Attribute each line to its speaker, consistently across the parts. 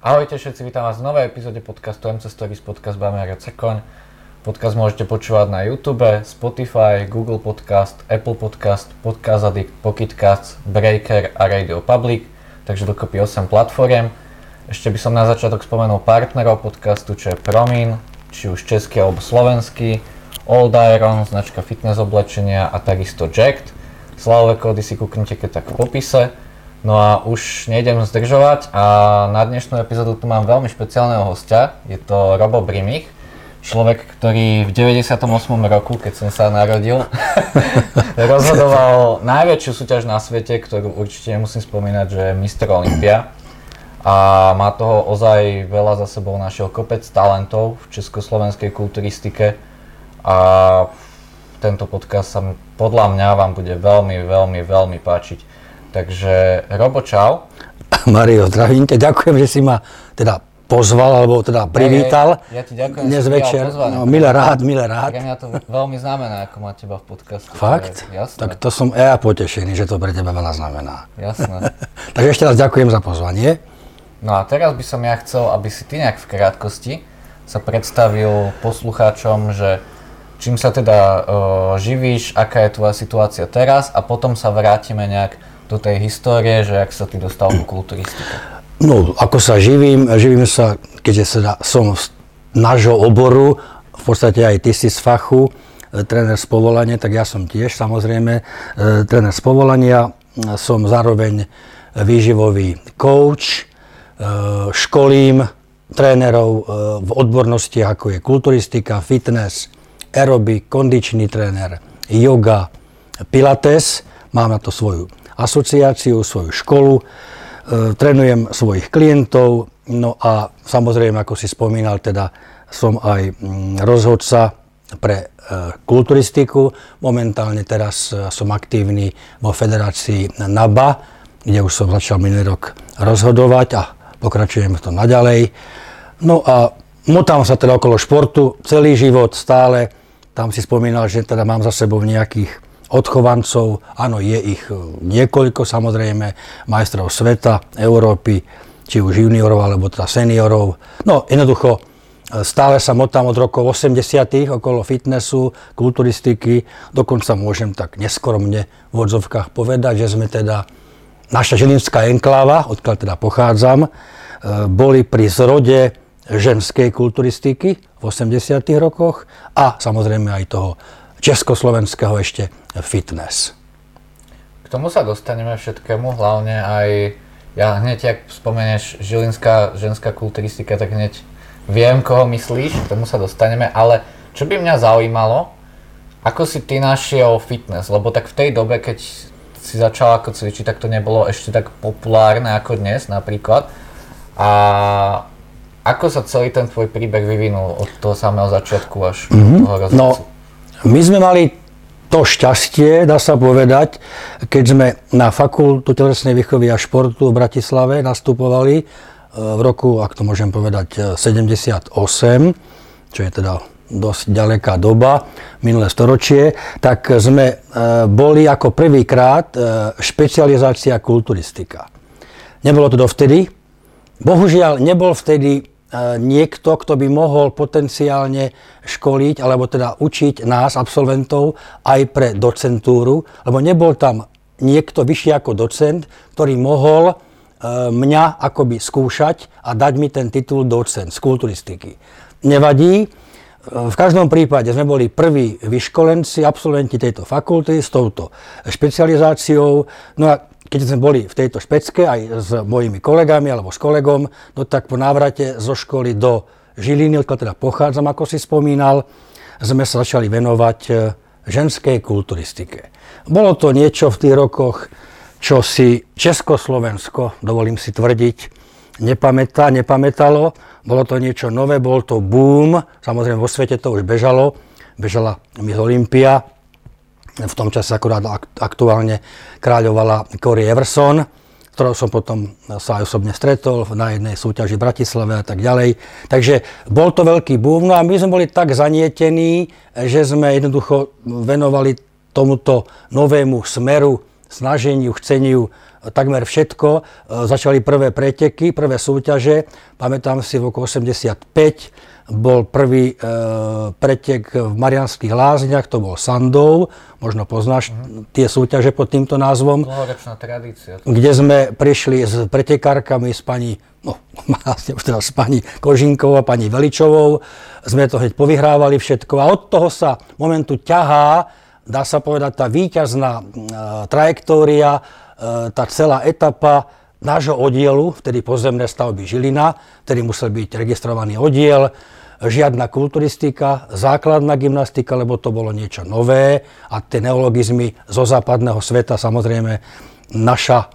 Speaker 1: Ahojte všetci, vítam vás v novej epizóde podcastu MC Stories, podcast Bameria Cekoň. Podcast môžete počúvať na YouTube, Spotify, Google Podcast, Apple Podcast, Podcast Addict, Pocketcast, Breaker a Radio Public, takže dokopy 8 platform. Ešte by som na začiatok spomenul partnerov podcastu, čo je Promin, či už český alebo slovenský, Old Iron, značka fitness oblečenia a takisto Jacked. Slavové kódy si kúknite keď tak v popise. No a už nejdem zdržovať a na dnešnú epizódu tu mám veľmi špeciálneho hostia. Je to Robo Brimich, človek, ktorý v 98. roku, keď som sa narodil, rozhodoval najväčšiu súťaž na svete, ktorú určite nemusím spomínať, že je Mr. Olympia. A má toho ozaj veľa za sebou, našiel kopec talentov v československej kulturistike a tento podcast sa podľa mňa vám bude veľmi, veľmi, veľmi páčiť. Takže Robo, čau.
Speaker 2: Mario, zdravím ťa, ďakujem, že si ma teda pozval, alebo teda privítal.
Speaker 1: Ja, ja ti ďakujem,
Speaker 2: dnes večer. No, milé rád, milé rád.
Speaker 1: Pre mňa to veľmi znamená, ako má teba v podcastu.
Speaker 2: Fakt?
Speaker 1: Je, jasné.
Speaker 2: Tak to som ja potešený, že to pre teba veľa znamená.
Speaker 1: Jasné.
Speaker 2: Takže ešte raz ďakujem za pozvanie.
Speaker 1: No a teraz by som ja chcel, aby si ty nejak v krátkosti sa predstavil poslucháčom, že čím sa teda uh, živíš, aká je tvoja situácia teraz a potom sa vrátime nejak do tej histórie, že ak sa ty dostal do kulturistike?
Speaker 2: No, ako sa živím, živím sa, keďže sa, som z nášho oboru, v podstate aj ty si z fachu, e, tréner z povolania, tak ja som tiež samozrejme e, tréner z povolania. Som zároveň výživový coach, e, školím trénerov v odbornosti, ako je kulturistika, fitness, aerobik, kondičný tréner, yoga, pilates. Mám na to svoju asociáciu, svoju školu, e, trénujem svojich klientov, no a samozrejme, ako si spomínal, teda som aj mm, rozhodca pre e, kulturistiku. Momentálne teraz e, som aktívny vo federácii NABA, kde už som začal minulý rok rozhodovať a pokračujem v tom naďalej. No a motám sa teda okolo športu celý život stále. Tam si spomínal, že teda mám za sebou nejakých odchovancov, áno, je ich e, niekoľko samozrejme, majstrov sveta, Európy, či už juniorov alebo teda seniorov. No jednoducho, e, stále sa motám od rokov 80 okolo fitnessu, kulturistiky, dokonca môžem tak neskromne v odzovkách povedať, že sme teda, naša žilinská enkláva, odkiaľ teda pochádzam, e, boli pri zrode ženskej kulturistiky v 80 rokoch a samozrejme aj toho československého ešte fitness.
Speaker 1: K tomu sa dostaneme všetkému, hlavne aj ja hneď, ak spomenieš Žilinská ženská kulturistika, tak hneď viem, koho myslíš, k tomu sa dostaneme, ale čo by mňa zaujímalo, ako si ty našiel fitness, lebo tak v tej dobe, keď si začal ako cvičiť, tak to nebolo ešte tak populárne ako dnes napríklad. A ako sa celý ten tvoj príbeh vyvinul od toho samého začiatku až mm-hmm. toho rozhodcu?
Speaker 2: No, my sme mali to šťastie, dá sa povedať, keď sme na Fakultu telesnej výchovy a športu v Bratislave nastupovali e, v roku, ak to môžem povedať, 78, e, čo je teda dosť ďaleká doba, minulé storočie, tak sme e, boli ako prvýkrát špecializácia kulturistika. Nebolo to dovtedy. Bohužiaľ, nebol vtedy niekto, kto by mohol potenciálne školiť, alebo teda učiť nás, absolventov, aj pre docentúru, lebo nebol tam niekto vyšší ako docent, ktorý mohol e, mňa akoby skúšať a dať mi ten titul docent z kulturistiky. Nevadí, e, v každom prípade sme boli prví vyškolenci, absolventi tejto fakulty s touto špecializáciou. No a keď sme boli v tejto špecke aj s mojimi kolegami alebo s kolegom, no tak po návrate zo školy do Žiliny, odkiaľ teda pochádzam, ako si spomínal, sme sa začali venovať e, ženskej kulturistike. Bolo to niečo v tých rokoch, čo si Československo, dovolím si tvrdiť, nepamätá, nepamätalo. Bolo to niečo nové, bol to boom, samozrejme vo svete to už bežalo, bežala Miss Olympia, v tom čase akurát aktuálne kráľovala Corey Everson, ktorou som potom sa aj osobne stretol na jednej súťaži v Bratislave a tak ďalej. Takže bol to veľký boom, no a my sme boli tak zanietení, že sme jednoducho venovali tomuto novému smeru snaženiu, chceniu takmer všetko. Začali prvé preteky, prvé súťaže. Pamätám si v roku 85 bol prvý e, pretek v Marianských lázniach, to bol Sandov, možno poznáš uh-huh. tie súťaže pod týmto názvom.
Speaker 1: Dlhoročná tradícia.
Speaker 2: Kde sme prišli s pretekárkami, s pani, no vlastne už teraz s pani Kožinkovou a pani Veličovou, sme to hneď povyhrávali všetko a od toho sa momentu ťahá, dá sa povedať, tá víťazná e, trajektória, e, tá celá etapa nášho oddielu, vtedy pozemné stavby Žilina, ktorý musel byť registrovaný oddiel, žiadna kulturistika, základná gymnastika, lebo to bolo niečo nové a tie neologizmy zo západného sveta samozrejme naša e,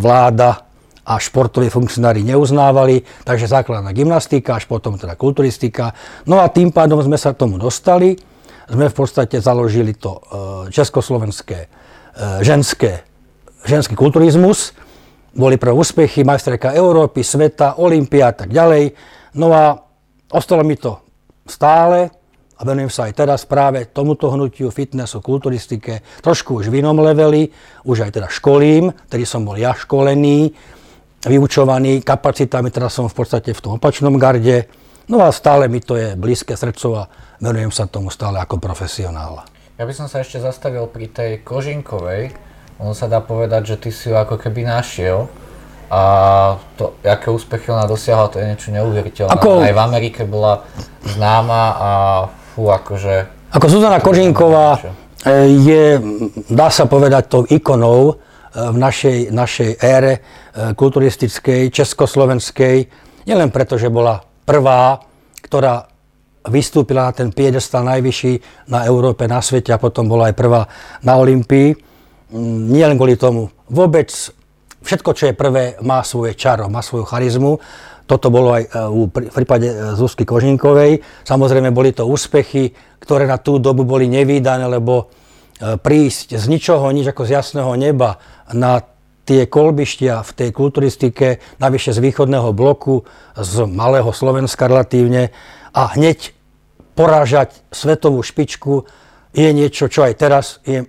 Speaker 2: vláda a športoví funkcionári neuznávali, takže základná gymnastika, až potom teda kulturistika. No a tým pádom sme sa tomu dostali. Sme v podstate založili to e, československé e, ženské, ženský kulturizmus. Boli prvé úspechy, majsterka Európy, sveta, Olympia a tak ďalej. No a Ostalo mi to stále a venujem sa aj teraz práve tomuto hnutiu, fitnessu, kulturistike, trošku už v inom leveli, už aj teda školím, ktorý som bol ja školený, vyučovaný kapacitami, teraz som v podstate v tom opačnom garde, no a stále mi to je blízke srdcu a venujem sa tomu stále ako profesionál.
Speaker 1: Ja by som sa ešte zastavil pri tej Kožinkovej, ono sa dá povedať, že ty si ju ako keby našiel, a to, aké úspechy ona dosiahla, to je niečo neuveriteľné. Ako... Aj v Amerike bola známa a fú, akože...
Speaker 2: Ako Zuzana Kožinková e, je, dá sa povedať, tou ikonou e, v našej, našej ére e, kulturistickej, československej, nielen preto, že bola prvá, ktorá vystúpila na ten piedestal najvyšší na Európe, na svete a potom bola aj prvá na Olympii. Mm, nielen kvôli tomu. Vôbec všetko, čo je prvé, má svoje čaro, má svoju charizmu. Toto bolo aj e, v prípade e, Zuzky Kožinkovej. Samozrejme, boli to úspechy, ktoré na tú dobu boli nevýdané, lebo e, prísť z ničoho, nič ako z jasného neba na tie kolbištia v tej kulturistike, navyše z východného bloku, z malého Slovenska relatívne, a hneď porážať svetovú špičku je niečo, čo aj teraz je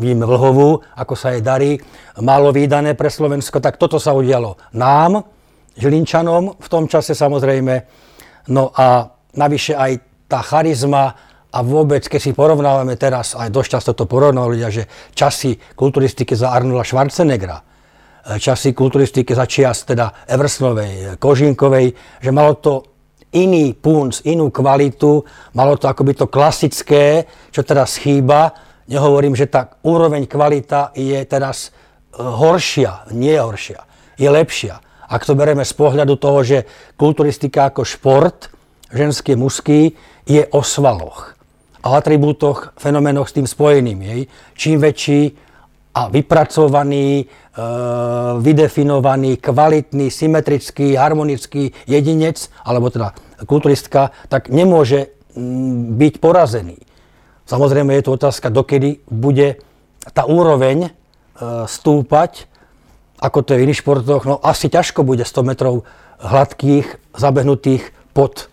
Speaker 2: vidíme Vlhovú, ako sa jej darí, málo výdané pre Slovensko, tak toto sa udialo nám, Žilinčanom v tom čase samozrejme. No a navyše aj tá charizma a vôbec, keď si porovnávame teraz, aj dosť často to porovnávajú ľudia, že časy kulturistiky za Arnolda Schwarzeneggera, e, časy kulturistiky za čias teda Eversnovej, Kožinkovej, že malo to iný punc, inú kvalitu, malo to akoby to klasické, čo teraz chýba, Nehovorím, že tá úroveň kvalita je teraz e, horšia, nie je horšia, je lepšia. Ak to bereme z pohľadu toho, že kulturistika ako šport, ženský, mužský, je o svaloch a atribútoch, fenoménoch s tým spojeným. Jej. Čím väčší a vypracovaný, e, vydefinovaný, kvalitný, symetrický, harmonický jedinec, alebo teda kulturistka, tak nemôže byť porazený. Samozrejme je tu otázka, dokedy bude tá úroveň e, stúpať, ako to je v iných športoch. No asi ťažko bude 100 metrov hladkých, zabehnutých pod,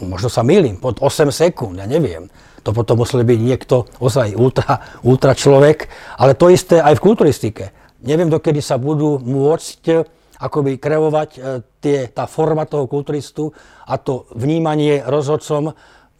Speaker 2: možno sa milím, pod 8 sekúnd, ja neviem. To potom musel byť niekto ozaj ultra, ultra človek, ale to isté aj v kulturistike. Neviem, dokedy sa budú môcť e, akoby kreovať e, tie, tá forma toho kulturistu a to vnímanie rozhodcom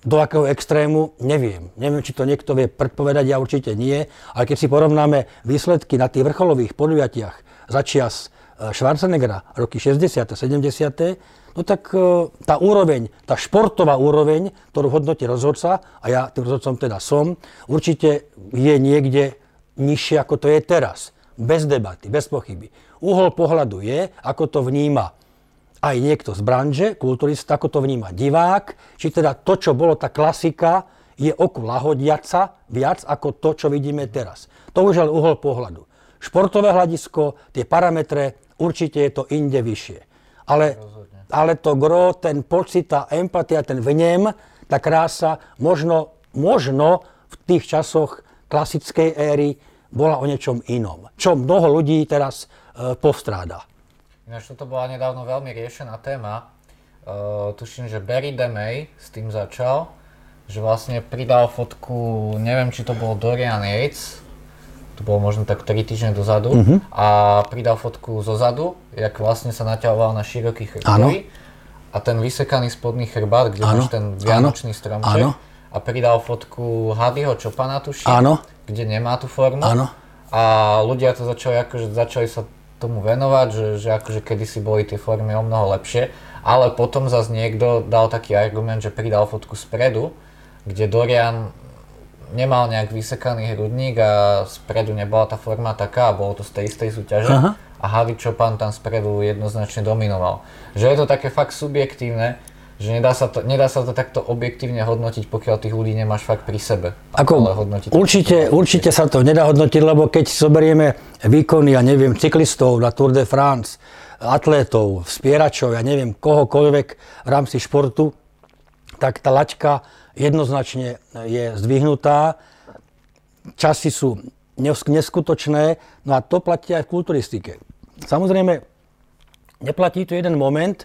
Speaker 2: do akého extrému, neviem. Neviem, či to niekto vie predpovedať, ja určite nie. Ale keď si porovnáme výsledky na tých vrcholových podujatiach za čias e, Schwarzeneggera, roky 60. 70. No tak e, tá úroveň, tá športová úroveň, ktorú hodnotí rozhodca, a ja tým rozhodcom teda som, určite je niekde nižšie, ako to je teraz. Bez debaty, bez pochyby. Uhol pohľadu je, ako to vníma aj niekto z branže, kulturista, ako to vníma divák, či teda to, čo bolo tá klasika, je oku lahodiaca viac ako to, čo vidíme teraz. To už je uhol pohľadu. Športové hľadisko, tie parametre, určite je to inde vyššie. Ale, ale to gro, ten pocit, tá empatia, ten vnem, tá krása, možno, možno v tých časoch klasickej éry bola o niečom inom. Čo mnoho ľudí teraz e, postráda.
Speaker 1: Ináč toto bola nedávno veľmi riešená téma. Uh, tuším, že Barry DeMay s tým začal, že vlastne pridal fotku, neviem či to bol Dorian Yates, to bolo možno tak 3 týždne dozadu, uh-huh. a pridal fotku zo zadu, jak vlastne sa naťahoval na široký chrbtový a ten vysekaný spodný chrbát, kde máš ten vianočný stromček
Speaker 2: áno.
Speaker 1: a pridal fotku Hadyho Chopana, tuším,
Speaker 2: Áno.
Speaker 1: kde nemá tú formu.
Speaker 2: Áno.
Speaker 1: A ľudia to začali, akože, začali sa tomu venovať, že, že akože kedysi boli tie formy o mnoho lepšie, ale potom zase niekto dal taký argument, že pridal fotku spredu, kde Dorian nemal nejak vysekaný hrudník a spredu nebola tá forma taká bolo to z tej istej súťaže.
Speaker 2: Aha.
Speaker 1: A Harry Chopin tam spredu jednoznačne dominoval. Že je to také fakt subjektívne, že nedá sa to, nedá sa to takto objektívne hodnotiť, pokiaľ tých ľudí nemáš fakt pri sebe.
Speaker 2: Ako,
Speaker 1: hodnotiť
Speaker 2: určite, určite sa to nedá hodnotiť, lebo keď zoberieme výkony, ja neviem, cyklistov na Tour de France, atlétov, spieračov, ja neviem, kohokoľvek v rámci športu, tak tá laťka jednoznačne je zdvihnutá. Časy sú nes- neskutočné, no a to platí aj v kulturistike. Samozrejme, neplatí tu jeden moment,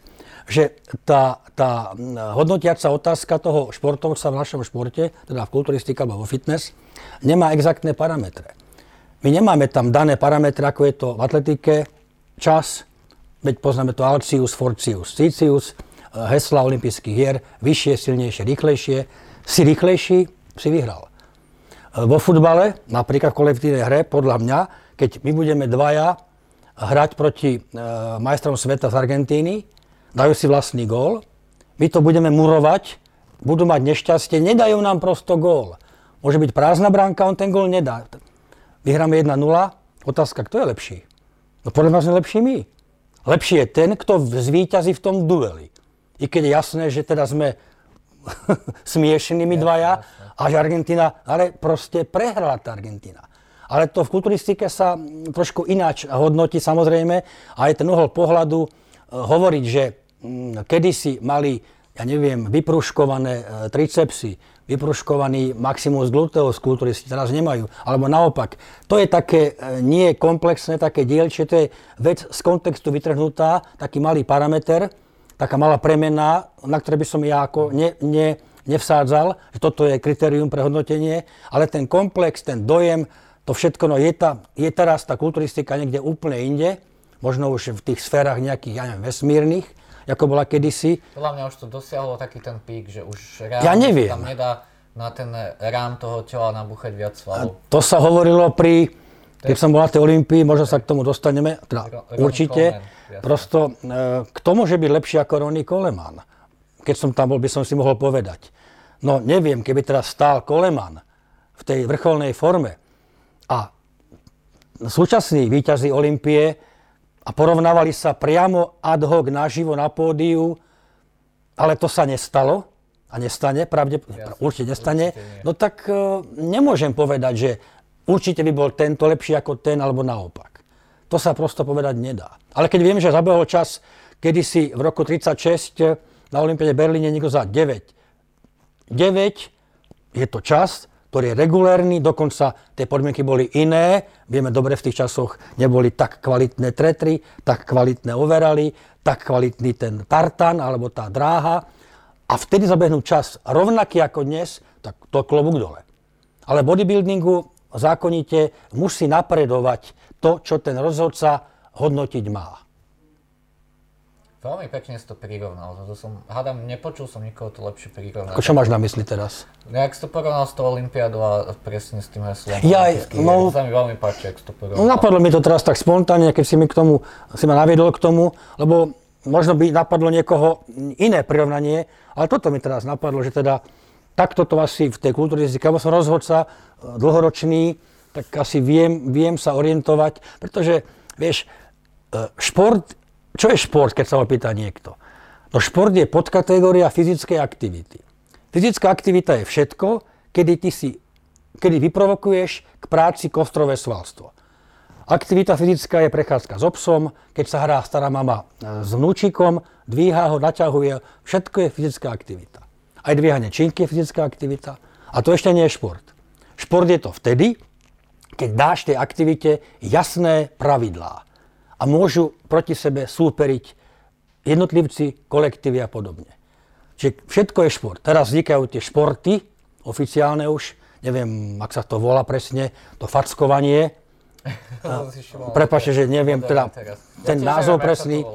Speaker 2: že tá, tá hodnotiaca otázka toho športovca v našom športe, teda v kulturistike alebo vo fitness, nemá exaktné parametre. My nemáme tam dané parametre, ako je to v atletike, čas, veď poznáme to Alcius, Forcius, Cicius, eh, hesla olympijských hier, vyššie, silnejšie, rýchlejšie. Si rýchlejší, si vyhral. Eh, Vo futbale, napríklad v kolektívnej hre, podľa mňa, keď my budeme dvaja hrať proti e, majstrom sveta z Argentíny, dajú si vlastný gól, my to budeme murovať, budú mať nešťastie, nedajú nám prosto gól. Môže byť prázdna bránka, on ten gól nedá. Vyhráme 1-0, otázka, kto je lepší? No podľa mňa sme lepší my. Lepší je ten, kto zvíťazí v tom dueli. I keď je jasné, že teda sme smiešní my dvaja, až Argentina, ale proste prehrala tá Argentina. Ale to v kulturistike sa trošku ináč hodnotí samozrejme a je ten uhol pohľadu e, hovoriť, že kedysi mali, ja neviem, vypruškované e, tricepsy, vypruškovaný maximus gluteus kulturisti, teraz nemajú. Alebo naopak, to je také e, nie komplexné, také dielčie, to je vec z kontextu vytrhnutá, taký malý parameter, taká malá premena, na ktoré by som ja ako ne, ne, nevsádzal, že toto je kritérium pre hodnotenie, ale ten komplex, ten dojem, to všetko, no je, tá, je teraz tá kulturistika niekde úplne inde, možno už v tých sférach nejakých, ja neviem, vesmírnych, ako bola kedysi.
Speaker 1: Podľa mňa už to dosiahlo taký ten pík, že už
Speaker 2: Ja
Speaker 1: reálne
Speaker 2: neviem.
Speaker 1: sa tam nedá na ten rám toho tela nabúchať viac svalov.
Speaker 2: To sa hovorilo pri, keď som bol na tej Olympii, možno sa k tomu dostaneme, teda určite.
Speaker 1: Coleman.
Speaker 2: Prosto, e, kto môže byť lepší ako Ronnie Coleman? Keď som tam bol, by som si mohol povedať. No neviem, keby teraz stál Coleman v tej vrcholnej forme a súčasní víťazi Olympie a porovnávali sa priamo ad hoc naživo na pódiu, ale to sa nestalo a nestane, pravde, určite nestane,
Speaker 1: určite nie.
Speaker 2: no tak e, nemôžem povedať, že určite by bol tento lepší ako ten, alebo naopak. To sa prosto povedať nedá. Ale keď viem, že zabehol čas kedysi v roku 36 na Olympiade Berlíne niekto za 9. 9 je to čas, ktorý je regulérny, dokonca tie podmienky boli iné. Vieme dobre, v tých časoch neboli tak kvalitné tretry, tak kvalitné overaly, tak kvalitný ten tartan alebo tá dráha. A vtedy zabehnú čas rovnaký ako dnes, tak to klobúk dole. Ale bodybuildingu zákonite musí napredovať to, čo ten rozhodca hodnotiť má.
Speaker 1: Veľmi pekne si to prirovnal. To som, hádam, nepočul som nikoho to lepšie prirovnať.
Speaker 2: Čo máš na mysli teraz?
Speaker 1: No, jak si to porovnal s tou Olympiádou a presne s tým heslom. Olympijských
Speaker 2: no-
Speaker 1: sa mi veľmi páči, jak si to
Speaker 2: No,
Speaker 1: porovnal.
Speaker 2: napadlo mi to teraz tak spontánne, keď si mi k tomu, si ma naviedol k tomu, lebo možno by napadlo niekoho iné prirovnanie, ale toto mi teraz napadlo, že teda takto to asi v tej kulturistike, lebo som rozhodca e, dlhoročný, tak asi viem, viem sa orientovať, pretože, vieš, e, šport, čo je šport, keď sa ho pýta niekto? No šport je podkategória fyzickej aktivity. Fyzická aktivita je všetko, kedy ty si, kedy vyprovokuješ k práci kostrové svalstvo. Aktivita fyzická je prechádzka s obsom, keď sa hrá stará mama e, s vnúčikom, dvíha ho, naťahuje, všetko je fyzická aktivita. Aj dvíhanie činky je fyzická aktivita. A to ešte nie je šport. Šport je to vtedy, keď dáš tej aktivite jasné pravidlá a môžu proti sebe súperiť jednotlivci, kolektívy a podobne. Čiže všetko je šport. Teraz vznikajú tie športy, oficiálne už, neviem, ak sa to volá presne, to fackovanie, Prepačte, že neviem, teda ten názov presný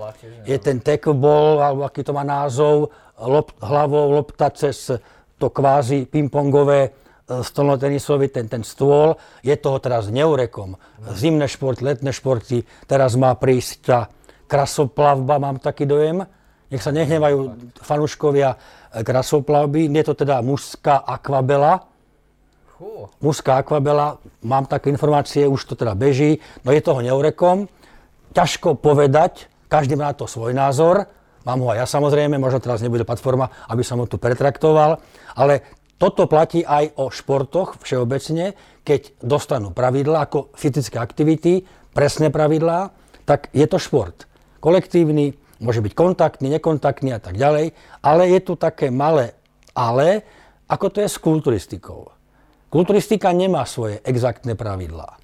Speaker 2: je ten tackle alebo aký to má názov, lop, hlavou lopta cez to kvázi pingpongové stolnotenisový, ten, ten stôl. Je toho teraz neurekom. Zimné športy, letné športy, teraz má prísť tá krasoplavba, mám taký dojem. Nech sa nehnevajú fanúškovia e, krasoplavby. Je to teda mužská akvabela. Mužská akvabela, mám také informácie, už to teda beží, no je toho neurekom. Ťažko povedať, každý má na to svoj názor. Mám ho aj ja samozrejme, možno teraz nebude platforma, aby som ho tu pretraktoval, ale toto platí aj o športoch všeobecne, keď dostanú pravidla ako fyzické aktivity, presné pravidlá, tak je to šport. Kolektívny, môže byť kontaktný, nekontaktný a tak ďalej, ale je tu také malé ale, ako to je s kulturistikou. Kulturistika nemá svoje exaktné pravidlá.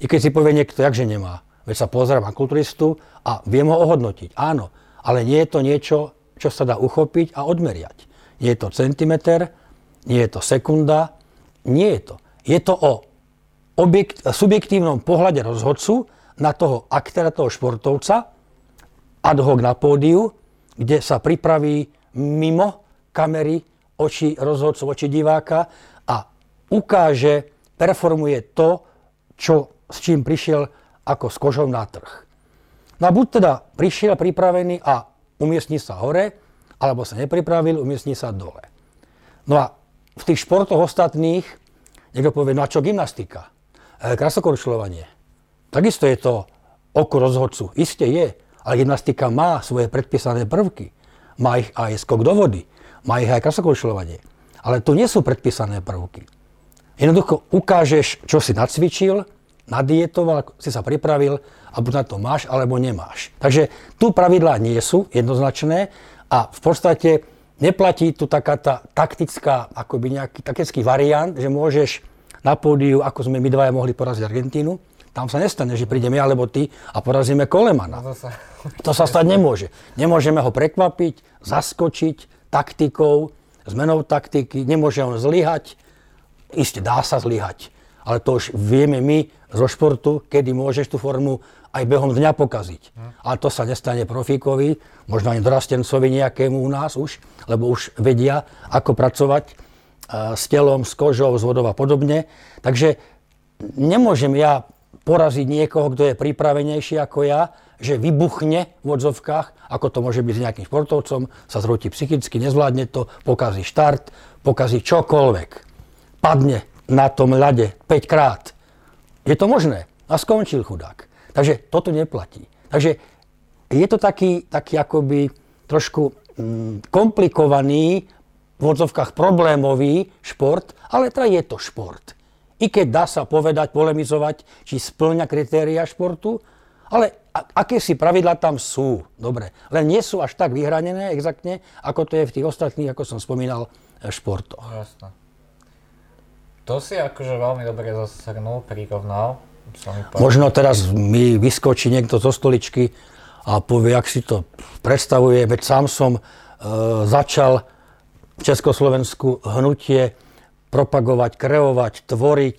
Speaker 2: I keď si povie niekto, jakže nemá, veď sa pozerám na kulturistu a viem ho ohodnotiť. Áno, ale nie je to niečo, čo sa dá uchopiť a odmeriať. Nie je to centimeter, nie je to sekunda, nie je to. Je to o objekt, subjektívnom pohľade rozhodcu na toho aktéra, toho športovca, ad hoc na pódiu, kde sa pripraví mimo kamery oči rozhodcov, oči diváka a ukáže, performuje to, čo, s čím prišiel ako s kožou na trh. No a buď teda prišiel pripravený a umiestni sa hore, alebo sa nepripravil, umiestni sa dole. No a v tých športoch ostatných niekto povie, no a čo gymnastika? E, krasokorčľovanie. Takisto je to oko rozhodcu. Isté je, ale gymnastika má svoje predpísané prvky. Má ich aj skok do vody, má ich aj krasokorčľovanie. Ale to nie sú predpísané prvky. Jednoducho ukážeš, čo si nacvičil, nadietoval, si sa pripravil a buď na to máš alebo nemáš. Takže tu pravidlá nie sú jednoznačné a v podstate neplatí tu taká tá taktická, akoby nejaký taktický variant, že môžeš na pódiu, ako sme my dvaja mohli poraziť Argentínu, tam sa nestane, že prídeme ja alebo ty a porazíme Kolemana. No to, sa... to sa stať nemôže. Nemôžeme ho prekvapiť, zaskočiť taktikou, zmenou taktiky, nemôže on zlyhať. Isté dá sa zlyhať, ale to už vieme my zo športu, kedy môžeš tú formu aj behom dňa pokaziť. Hm. Ale to sa nestane profíkovi, možno ani dorastencovi nejakému u nás už, lebo už vedia, ako pracovať uh, s telom, s kožou, s vodou a podobne. Takže nemôžem ja poraziť niekoho, kto je pripravenejší ako ja, že vybuchne v odzovkách, ako to môže byť s nejakým športovcom, sa zrúti psychicky, nezvládne to, pokazí štart, pokazí čokoľvek. Padne na tom ľade 5 krát. Je to možné. A skončil chudák. Takže toto neplatí. Takže je to taký, taký akoby trošku mm, komplikovaný, v odzovkách problémový šport, ale teda je to šport. I keď dá sa povedať, polemizovať, či splňa kritéria športu, ale aké si pravidla tam sú, dobre. Len nie sú až tak vyhranené exaktne, ako to je v tých ostatných, ako som spomínal, športoch.
Speaker 1: Jasné. To si akože veľmi dobre zasrnul, prirovnal.
Speaker 2: Možno teraz mi vyskočí niekto zo stoličky a povie, ak si to predstavuje, veď sám som e, začal v Československu hnutie propagovať, kreovať, tvoriť,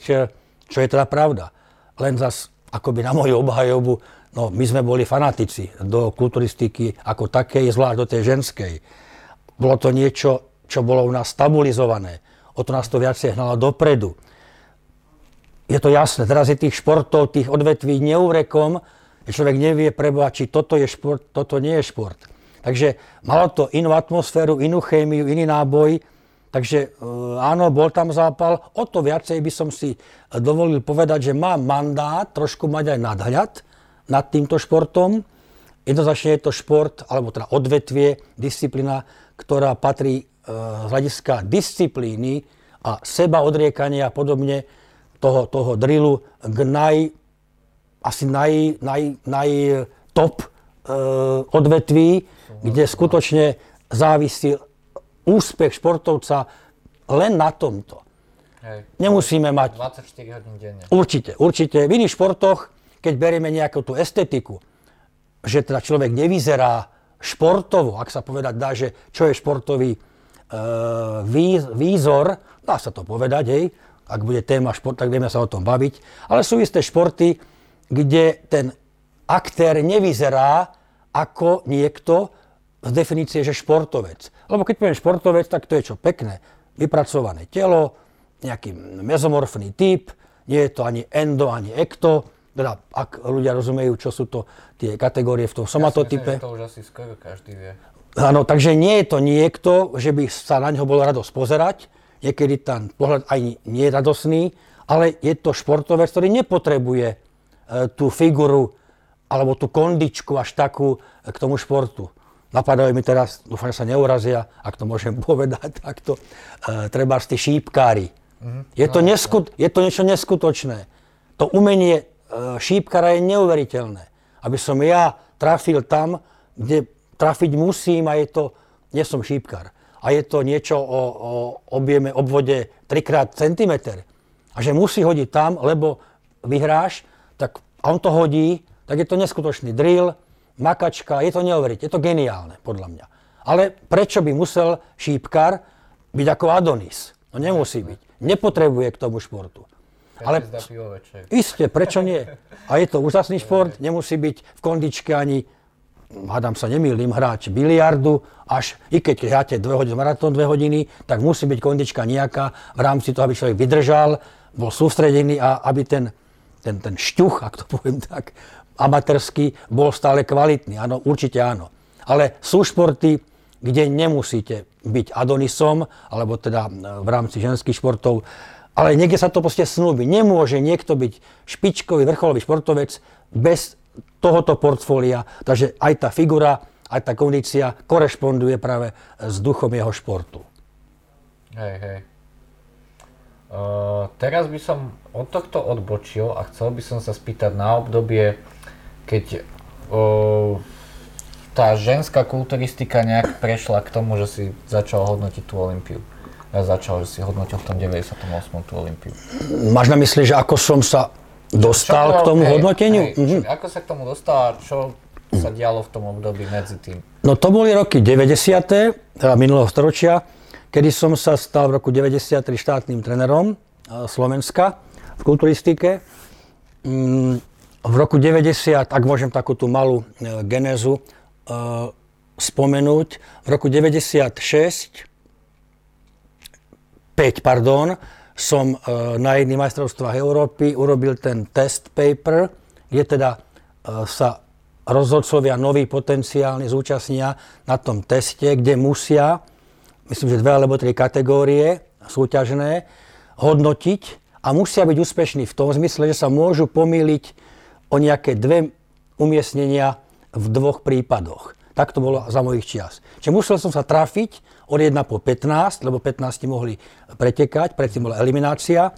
Speaker 2: čo je teda pravda. Len zas akoby na moju obhajobu, no my sme boli fanatici do kulturistiky ako takej, zvlášť do tej ženskej. Bolo to niečo, čo bolo u nás stabilizované o to nás to viacej hnalo dopredu. Je to jasné, teraz je tých športov, tých odvetví neúrekom, človek nevie preboha, či toto je šport, toto nie je šport. Takže malo to inú atmosféru, inú chémiu, iný náboj, takže e, áno, bol tam zápal. O to viacej by som si dovolil povedať, že mám mandát trošku mať aj nadhľad nad týmto športom. Jednoznačne je to šport, alebo teda odvetvie, disciplína, ktorá patrí z hľadiska disciplíny a seba odriekania a podobne toho, toho drillu k naj, asi naj, naj, naj top e, odvetví, kde skutočne závisí úspech športovca len na tomto.
Speaker 1: Hej.
Speaker 2: Nemusíme mať...
Speaker 1: 24 hodín denne.
Speaker 2: Určite, určite. V iných športoch, keď berieme nejakú tú estetiku, že teda človek nevyzerá športovo, ak sa povedať dá, že čo je športový výzor, dá sa to povedať, hej, ak bude téma šport, tak vieme sa o tom baviť, ale sú isté športy, kde ten aktér nevyzerá ako niekto z definície, že športovec. Lebo keď poviem športovec, tak to je čo pekné. Vypracované telo, nejaký mezomorfný typ, nie je to ani endo, ani ekto, teda ak ľudia rozumejú, čo sú to tie kategórie v tom somatotype.
Speaker 1: Ja si myslím, že to už asi skoro každý vie.
Speaker 2: Áno, takže nie je to niekto, že by sa na ňo bolo radosť pozerať, niekedy ten pohľad aj nie je radosný, ale je to športovec, ktorý nepotrebuje e, tú figuru alebo tú kondičku až takú e, k tomu športu. Napadajú mi teraz, dúfam, že sa neurazia, ak to môžem povedať takto, e, treba z tí šípkári. Mm-hmm. Je, to neskut, je to niečo neskutočné. To umenie e, šípkara je neuveriteľné. Aby som ja trafil tam, kde trafiť musím a je to, nie som šípkar. A je to niečo o, o objeme, obvode 3 x cm. A že musí hodiť tam, lebo vyhráš, tak a on to hodí, tak je to neskutočný drill, makačka, je to neuveriteľné, je to geniálne, podľa mňa. Ale prečo by musel šípkar byť ako Adonis? No nemusí byť. Nepotrebuje k tomu športu.
Speaker 1: Ale
Speaker 2: iste, prečo nie? A je to úžasný šport, nemusí byť v kondičke ani, hádam sa nemýlim, hráč biliardu, až i keď hráte dve hodiny, maratón dve hodiny, tak musí byť kondička nejaká v rámci toho, aby človek vydržal, bol sústredený a aby ten, ten, ten šťuch, ak to poviem tak, amatérsky bol stále kvalitný. Áno, určite áno. Ale sú športy, kde nemusíte byť Adonisom, alebo teda e, v rámci ženských športov, ale niekde sa to proste snúbi. Nemôže niekto byť špičkový, vrcholový športovec bez tohoto portfólia. Takže aj tá figura, aj tá kondícia korešponduje práve s duchom jeho športu.
Speaker 1: Hej, hej. Uh, teraz by som od tohto odbočil a chcel by som sa spýtať na obdobie keď o, tá ženská kulturistika nejak prešla k tomu, že si začal hodnotiť tú Olympiu. Ja začal, že si hodnotil v tom 98. tú Olympiu.
Speaker 2: Máš na mysli, že ako som sa dostal čo, k tomu hej, hodnoteniu?
Speaker 1: Hej, mhm. čo, ako sa k tomu dostal a čo sa dialo v tom období medzi tým?
Speaker 2: No to boli roky 90. teda minulého storočia, kedy som sa stal v roku 93 štátnym trénerom Slovenska v kulturistike. Mm, v roku 90, ak môžem takú tú malú e, genézu e, spomenúť, v roku 96, 5, pardon, som e, na jedných majstrovstvách Európy urobil ten test paper, kde teda e, sa rozhodcovia noví potenciálni zúčastnia na tom teste, kde musia, myslím, že dve alebo tri kategórie súťažné, hodnotiť a musia byť úspešní v tom zmysle, že sa môžu pomýliť o nejaké dve umiestnenia v dvoch prípadoch. Tak to bolo za mojich čias. Čiže musel som sa trafiť od 1 po 15, lebo 15 mohli pretekať, predtým bola eliminácia.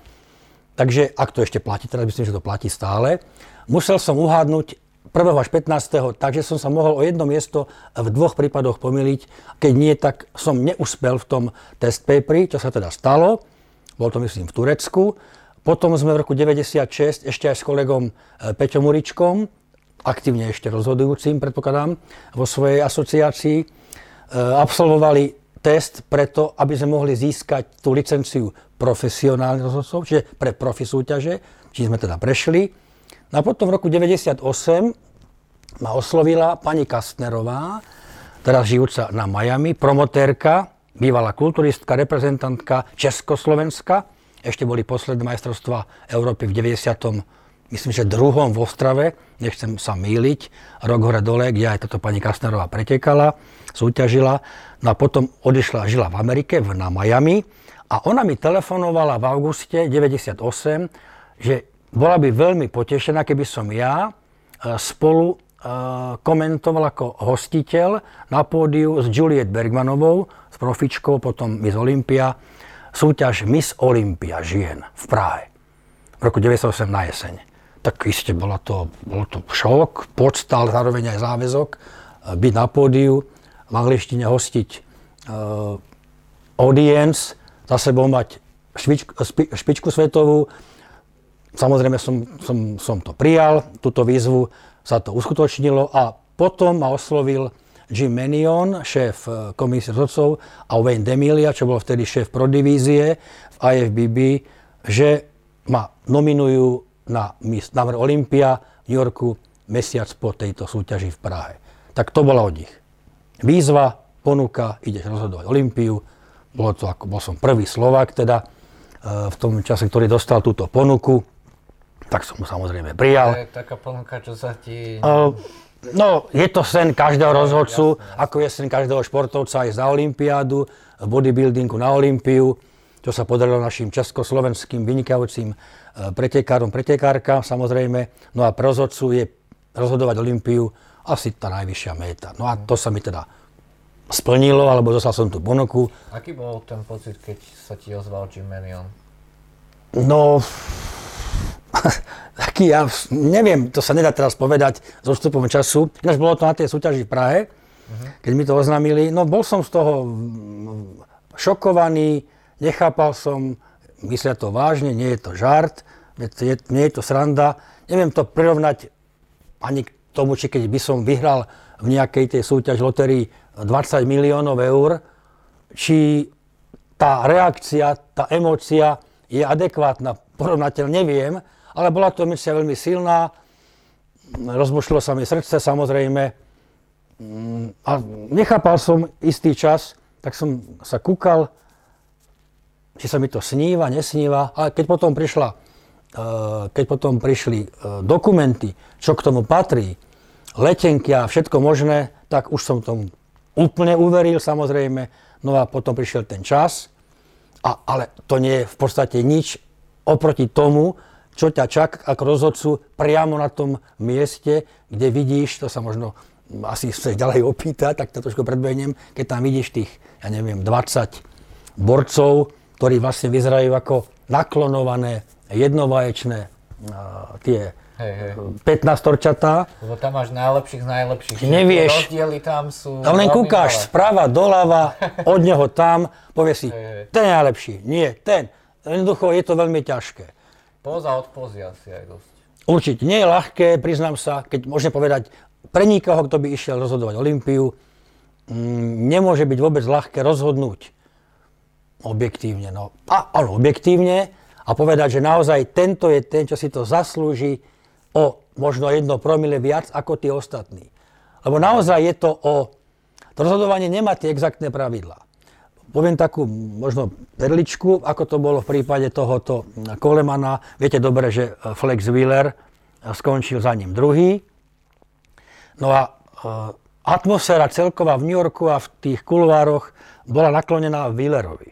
Speaker 2: Takže ak to ešte platí, teraz myslím, že to platí stále, musel som uhádnuť 1. až 15. takže som sa mohol o jedno miesto v dvoch prípadoch pomýliť. Keď nie, tak som neúspel v tom test paperi, čo sa teda stalo. Bol to myslím v Turecku. Potom sme v roku 96 ešte aj s kolegom e, Peťom Uričkom, aktívne ešte rozhodujúcim, predpokladám, vo svojej asociácii, e, absolvovali test preto, aby sme mohli získať tú licenciu profesionálnych rozhodcov, čiže pre profi súťaže, či sme teda prešli. No a potom v roku 98 ma oslovila pani Kastnerová, teraz žijúca na Miami, promotérka, bývalá kulturistka, reprezentantka Československa, ešte boli posledné majstrovstvá Európy v 90. myslím, že druhom v Ostrave, nechcem sa míliť, rok hore dole, kde aj táto pani Kastnerová pretekala, súťažila. No a potom odišla, žila v Amerike, na Miami a ona mi telefonovala v auguste 98, že bola by veľmi potešená, keby som ja e, spolu e, komentoval ako hostiteľ na pódiu s Juliet Bergmanovou, s profičkou, potom Miss Olympia, súťaž Miss Olympia žien v Prahe v roku 98 na jeseň. Tak iste bola to, bol to šok, podsta, ale zároveň aj záväzok e, byť na pódiu, v angličtine hostiť uh, audience, za sebou mať špičku, špičku svetovú. Samozrejme som, som, som to prijal, túto výzvu sa to uskutočnilo a potom ma oslovil Jim Menion, šéf eh, komisie rozhodcov a Wayne Demilia, čo bol vtedy šéf prodivízie v IFBB, že ma nominujú na, na Olympia v New Yorku mesiac po tejto súťaži v Prahe. Tak to bola od nich. Výzva, ponuka, ideš rozhodovať Olympiu. Bolo to ako, bol som prvý Slovák teda e, v tom čase, ktorý dostal túto ponuku. Tak som mu samozrejme prijal.
Speaker 1: To je taká ponuka, čo sa ti...
Speaker 2: Uh, No, je to sen každého rozhodcu, ako je sen každého športovca aj za Olympiádu, v bodybuildingu na Olympiu, čo sa podarilo našim československým vynikajúcim e, pretekárom, pretekárka samozrejme. No a pre rozhodcu je rozhodovať Olympiu asi tá najvyššia méta. No a to sa mi teda splnilo, alebo dostal som tú ponuku.
Speaker 1: Aký bol ten pocit, keď sa ti ozval Jim Manion?
Speaker 2: No, taký, ja neviem, to sa nedá teraz povedať s odstupom času. Ináč bolo to na tej súťaži v Prahe, uh-huh. keď mi to oznámili. No bol som z toho šokovaný, nechápal som, myslia to vážne, nie je to žart, nie je to sranda. Neviem to prirovnať ani k tomu, či keď by som vyhral v nejakej tej súťaž lotérii 20 miliónov eur, či tá reakcia, tá emócia je adekvátna, porovnateľ neviem, ale bola to emisia veľmi silná, rozmošilo sa mi srdce samozrejme. Mm, a nechápal som istý čas, tak som sa kúkal, či sa mi to sníva, nesníva, ale keď potom prišla, e, keď potom prišli e, dokumenty, čo k tomu patrí, letenky a všetko možné, tak už som tomu úplne uveril samozrejme, no a potom prišiel ten čas, a, ale to nie je v podstate nič oproti tomu, čo ťa čak ako rozhodcu priamo na tom mieste, kde vidíš, to sa možno asi chceš ďalej opýtať, tak to trošku predbehnem, keď tam vidíš tých, ja neviem, 20 borcov, ktorí vlastne vyzerajú ako naklonované jednovaječné tie hej, hej. 15 torčatá.
Speaker 1: Lebo tam máš najlepších z najlepších.
Speaker 2: Nevieš.
Speaker 1: Rozdiely tam sú...
Speaker 2: Tam len kúkáš sprava, doľava, od neho tam, povie si, hej, hej. ten je najlepší. Nie, ten. Jednoducho je to veľmi ťažké.
Speaker 1: Poza od asi aj dosť.
Speaker 2: Určite nie je ľahké, priznám sa, keď môžem povedať, pre nikoho, kto by išiel rozhodovať Olympiu, mm, nemôže byť vôbec ľahké rozhodnúť objektívne. No, a, áno, objektívne a povedať, že naozaj tento je ten, čo si to zaslúži o možno jedno promile viac ako tí ostatní. Lebo naozaj je to o... To rozhodovanie nemá tie exaktné pravidlá. Poviem takú možno perličku, ako to bolo v prípade tohoto Kolemana. Viete dobre, že Flex Wheeler skončil za ním druhý. No a e, atmosféra celková v New Yorku a v tých kulvároch bola naklonená Wheelerovi.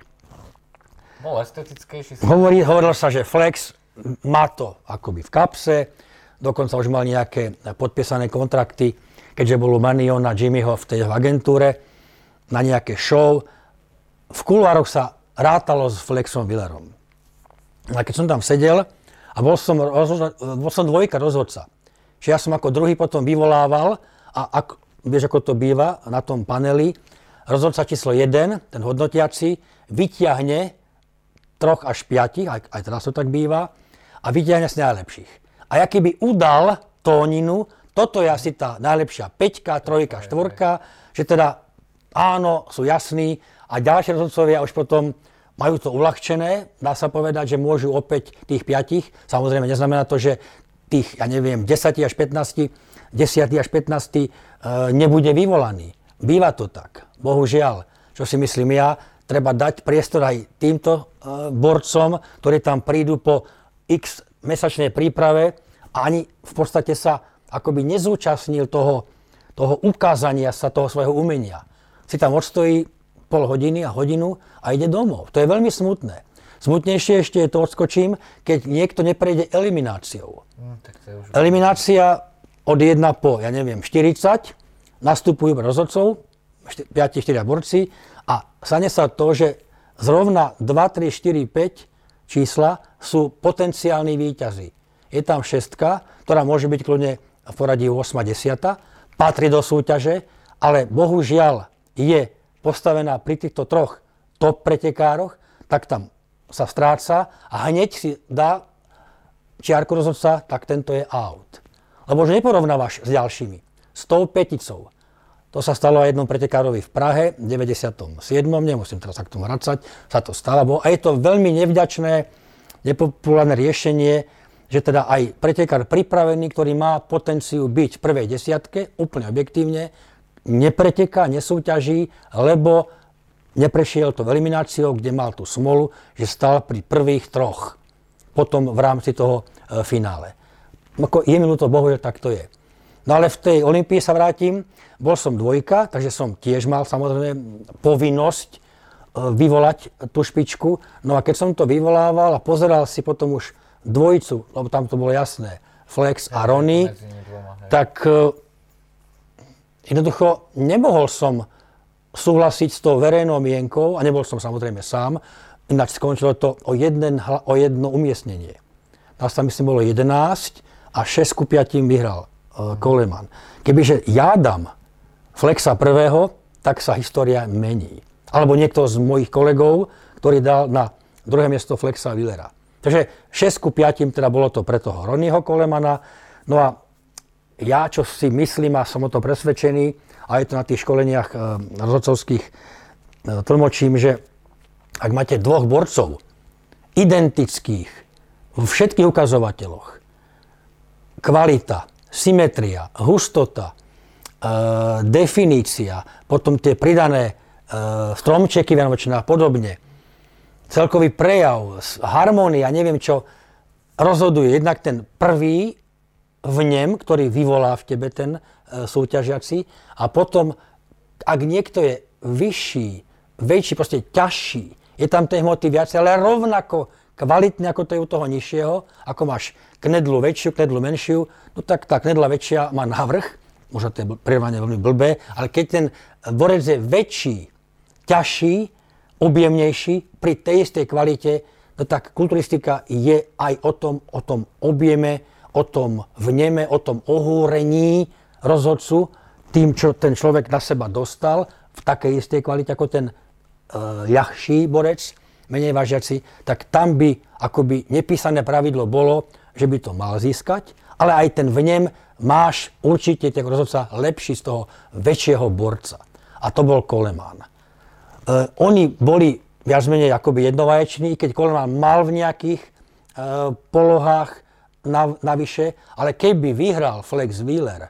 Speaker 1: Bol estetickejší.
Speaker 2: Hovorí, hovorilo sa, že Flex má to akoby v kapse, dokonca už mal nejaké podpísané kontrakty, keďže bol u Maniona Jimmyho v tej agentúre na nejaké show v kulvároch sa rátalo s Flexom Willerom. A keď som tam sedel a bol som, rozhodca, bol som dvojka rozhodca, čiže ja som ako druhý potom vyvolával a ak, vieš ako to býva na tom paneli, rozhodca číslo 1, ten hodnotiaci, vyťahne troch až piatich, aj, aj teraz to tak býva, a vyťahne z najlepších. A aký by udal tóninu, toto je asi tá najlepšia peťka, trojka, štvorka, že teda áno, sú jasní, a ďalšie rozhodcovia už potom majú to uľahčené, dá sa povedať, že môžu opäť tých piatich, samozrejme neznamená to, že tých, ja neviem, 10 až 15, 10 až 15 e, nebude vyvolaný. Býva to tak, bohužiaľ. Čo si myslím ja, treba dať priestor aj týmto e, borcom, ktorí tam prídu po x mesačnej príprave a ani v podstate sa akoby nezúčastnil toho, toho ukázania sa toho svojho umenia. Si tam odstojí pol hodiny a hodinu a ide domov. To je veľmi smutné. Smutnejšie ešte je to odskočím, keď niekto neprejde elimináciou. Tak to je už... Eliminácia od 1 po, ja neviem, 40, nastupujú rozhodcov, 5-4 borci stane sa to, že zrovna 2, 3, 4, 5 čísla sú potenciálni výťazí. Je tam šestka, ktorá môže byť kľudne v poradí 8 10, patrí do súťaže, ale bohužiaľ je postavená pri týchto troch top pretekároch, tak tam sa stráca a hneď si dá čiarku rozhodca, tak tento je out. Lebo už neporovnávaš s ďalšími. S tou peticou. To sa stalo aj jednom pretekárovi v Prahe v 97. Nemusím teraz sa k tomu vracať. Sa to stalo. A je to veľmi nevďačné, nepopulárne riešenie, že teda aj pretekár pripravený, ktorý má potenciu byť v prvej desiatke, úplne objektívne, nepreteká, nesúťaží, lebo neprešiel to elimináciou, kde mal tú smolu, že stal pri prvých troch. Potom v rámci toho e, finále. Ako je mi to bohužiaľ, tak to je. No ale v tej Olympii sa vrátim, bol som dvojka, takže som tiež mal samozrejme povinnosť e, vyvolať tú špičku. No a keď som to vyvolával a pozeral si potom už dvojicu, lebo tam to bolo jasné, Flex a Rony, tak uh, jednoducho nemohol som súhlasiť s tou verejnou mienkou, a nebol som samozrejme sám, ináč skončilo to o, jeden, o jedno umiestnenie. Nás tam myslím bolo 11 a 6 ku 5 vyhral uh, Coleman. Kebyže ja dám Flexa prvého, tak sa história mení. Alebo niekto z mojich kolegov, ktorý dal na druhé miesto Flexa Willera. Takže 6 ku 5 teda bolo to pre toho Ronnieho Kolemana. No a ja, čo si myslím a som o tom presvedčený, a je to na tých školeniach e, rozhodcovských, e, tlmočím, že ak máte dvoch borcov, identických, vo všetkých ukazovateľoch, kvalita, symetria, hustota, e, definícia, potom tie pridané e, stromčeky a podobne, celkový prejav, harmónia, neviem čo, rozhoduje. Jednak ten prvý vnem, ktorý vyvolá v tebe ten e, súťažiaci a potom, ak niekto je vyšší, väčší, proste ťažší, je tam tej hmoty viac, ale rovnako kvalitný ako to je u toho nižšieho, ako máš knedlu väčšiu, knedlu menšiu, no tak tá knedla väčšia má navrh, možno to je prirovnanie veľmi blbé, ale keď ten borec je väčší, ťažší, objemnejší pri tej istej kvalite, no tak kulturistika je aj o tom, o tom objeme, o tom vneme, o tom ohúrení rozhodcu, tým, čo ten človek na seba dostal v takej istej kvalite ako ten e, ľahší borec, menej vážiaci, tak tam by akoby nepísané pravidlo bolo, že by to mal získať, ale aj ten vnem máš určite, ten rozhodca, lepší z toho väčšieho borca. A to bol Kolemán. Uh, oni boli viac menej akoby jednovaječní, keď Coleman mal v nejakých uh, polohách na, navyše, ale keby vyhral Flex Wheeler,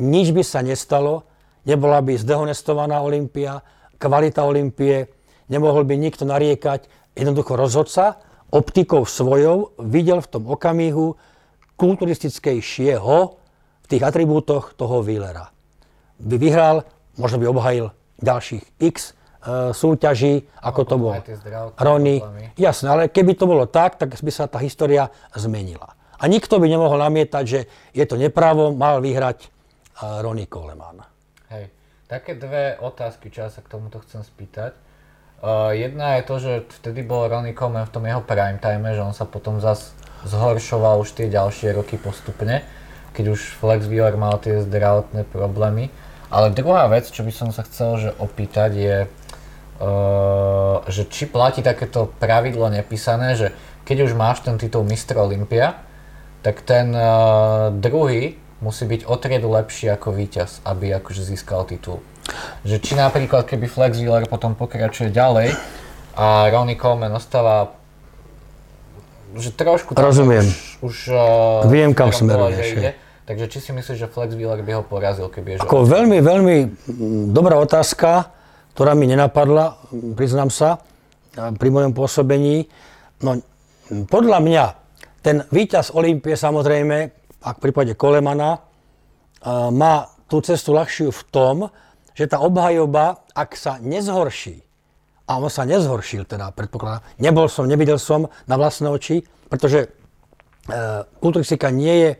Speaker 2: nič by sa nestalo, nebola by zdehonestovaná Olympia, kvalita Olympie, nemohol by nikto nariekať, jednoducho rozhodca optikou svojou videl v tom okamihu kulturistickejšieho v tých atribútoch toho Wheelera. By vyhral, možno by obhajil ďalších x E, súťaží, ako to bolo. Rony. Jasné, ale keby to bolo tak, tak by sa tá história zmenila. A nikto by nemohol namietať, že je to nepravo, mal vyhrať uh, Ronnie Coleman.
Speaker 1: Hej, také dve otázky, čo ja sa k tomuto chcem spýtať. Uh, jedna je to, že vtedy bol Ronnie Coleman v tom jeho prime time, že on sa potom zas zhoršoval už tie ďalšie roky postupne, keď už Flex Wheeler mal tie zdravotné problémy. Ale druhá vec, čo by som sa chcel že opýtať je, Uh, že či platí takéto pravidlo nepísané, že keď už máš ten titul Mr. Olympia, tak ten uh, druhý musí byť o triedu lepší ako víťaz, aby akože získal titul. Že či napríklad, keby Flex Wheeler potom pokračuje ďalej a Ronnie Coleman ostáva že trošku
Speaker 2: Rozumiem.
Speaker 1: už, už uh,
Speaker 2: Viem, kam smeruješ.
Speaker 1: Takže či si myslíš, že Flex Wheeler by ho porazil, keby je
Speaker 2: Ako veľmi, veľmi dobrá otázka ktorá mi nenapadla, priznám sa, pri mojom pôsobení. No, podľa mňa ten víťaz Olympie samozrejme, ak v prípade Kolemana, má tú cestu ľahšiu v tom, že tá obhajoba, ak sa nezhorší, a on sa nezhoršil teda, predpokladám, nebol som, nevidel som na vlastné oči, pretože e, kulturistika nie je,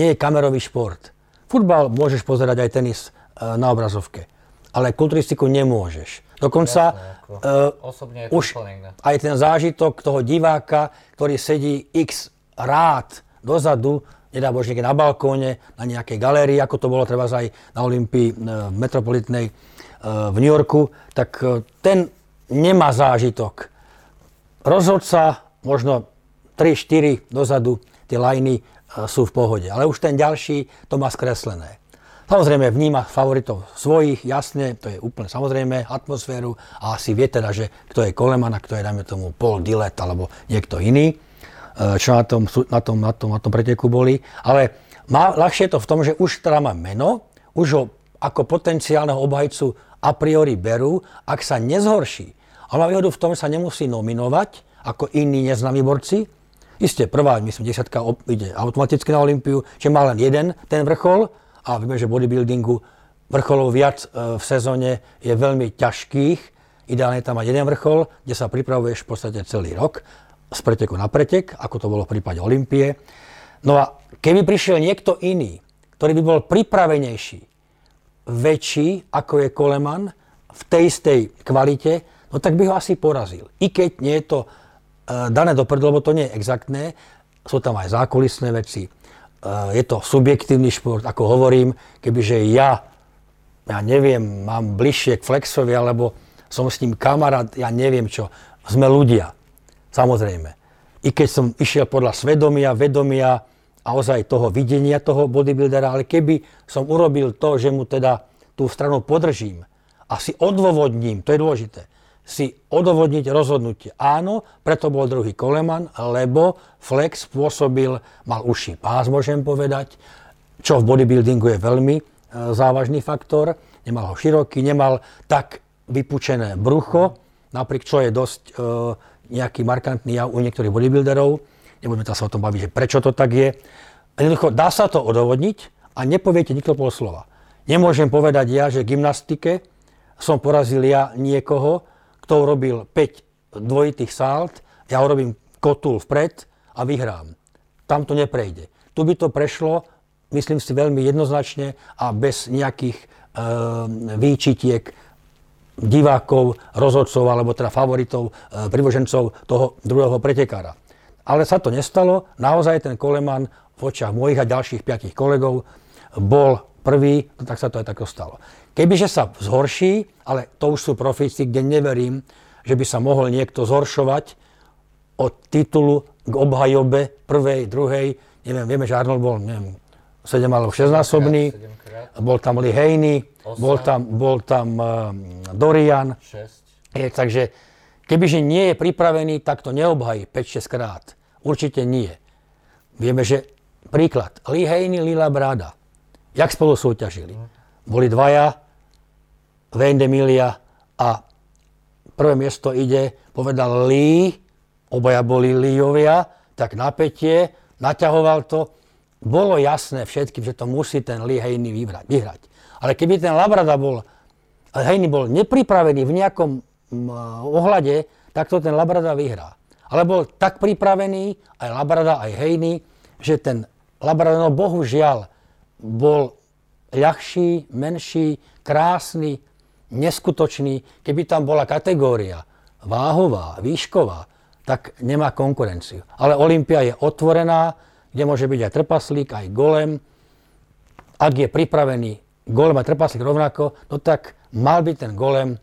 Speaker 2: nie je kamerový šport. Futbal môžeš pozerať aj tenis e, na obrazovke ale kulturistiku nemôžeš. Dokonca osobne je už aj ten zážitok toho diváka, ktorý sedí x rád dozadu, nedá Bože na balkóne, na nejakej galérii, ako to bolo treba aj na Olympii uh, metropolitnej uh, v New Yorku, tak uh, ten nemá zážitok. Rozhodca, možno 3-4 dozadu, tie lajny sú v pohode. Ale už ten ďalší to má skreslené. Samozrejme vníma favoritov svojich, jasne, to je úplne samozrejme, atmosféru a asi vie teda, že kto je Koleman a kto je, dajme tomu, Paul Dillet alebo niekto iný. Čo na tom, na tom, na tom, na tom preteku boli. Ale má, ľahšie to v tom, že už teda má meno, už ho ako potenciálneho obhajcu a priori berú, ak sa nezhorší. Ale má výhodu v tom, že sa nemusí nominovať ako iní neznámi borci. Isté, prvá, myslím, desiatka ide automaticky na Olympiu, že má len jeden ten vrchol a vieme, že bodybuildingu vrcholov viac e, v sezóne je veľmi ťažkých. Ideálne tam mať jeden vrchol, kde sa pripravuješ v podstate celý rok z preteku na pretek, ako to bolo v prípade Olympie. No a keby prišiel niekto iný, ktorý by bol pripravenejší, väčší ako je Koleman v tej istej kvalite, no tak by ho asi porazil. I keď nie je to uh, dané dopredu, lebo to nie je exaktné, sú tam aj zákulisné veci. Uh, je to subjektívny šport, ako hovorím, kebyže ja, ja neviem, mám bližšie k Flexovi, alebo som s ním kamarát, ja neviem čo, sme ľudia, samozrejme. I keď som išiel podľa svedomia, vedomia, a ozaj toho videnia toho bodybuildera, ale keby som urobil to, že mu teda tú stranu podržím a si odôvodním, to je dôležité, si odôvodniť rozhodnutie. Áno, preto bol druhý Koleman, lebo Flex spôsobil, mal uši pás, môžem povedať, čo v bodybuildingu je veľmi e, závažný faktor. Nemal ho široký, nemal tak vypučené brucho, napriek čo je dosť e, nejaký markantný jav u niektorých bodybuilderov nebudeme sa o tom baviť, že prečo to tak je. Jednoducho dá sa to odovodniť a nepoviete nikto pol slova. Nemôžem povedať ja, že v gymnastike som porazil ja niekoho, kto urobil 5 dvojitých salt, ja urobím kotul vpred a vyhrám. Tam to neprejde. Tu by to prešlo, myslím si, veľmi jednoznačne a bez nejakých e, výčitiek divákov, rozhodcov alebo teda favoritov, e, privožencov toho druhého pretekára. Ale sa to nestalo. Naozaj ten Koleman v očiach mojich a ďalších piatich kolegov bol prvý, no tak sa to aj tak stalo. Kebyže sa zhorší, ale to už sú profíci, kde neverím, že by sa mohol niekto zhoršovať od titulu k obhajobe prvej, druhej, neviem, vieme, že Arnold bol, neviem, 7 alebo 6 násobný, bol tam Haney, bol tam, bol tam uh, Dorian. 6. Je, takže kebyže nie je pripravený, tak to neobhají 5-6 krát. Určite nie. Vieme, že príklad, Haney, Lila Brada. Jak spolu súťažili? Boli dvaja, Vendemilia a prvé miesto ide, povedal Lee, obaja boli Leeovia, tak napätie, naťahoval to. Bolo jasné všetkým, že to musí ten Lee Haney vyhrať. vyhrať. Ale keby ten Labrada bol, Haney bol nepripravený v nejakom ohľade, tak to ten Labrada vyhrá ale bol tak pripravený, aj Labrada, aj Hejny, že ten Labrador, no bohužiaľ, bol ľahší, menší, krásny, neskutočný. Keby tam bola kategória váhová, výšková, tak nemá konkurenciu. Ale Olympia je otvorená, kde môže byť aj trpaslík, aj golem. Ak je pripravený golem a trpaslík rovnako, no tak mal by ten golem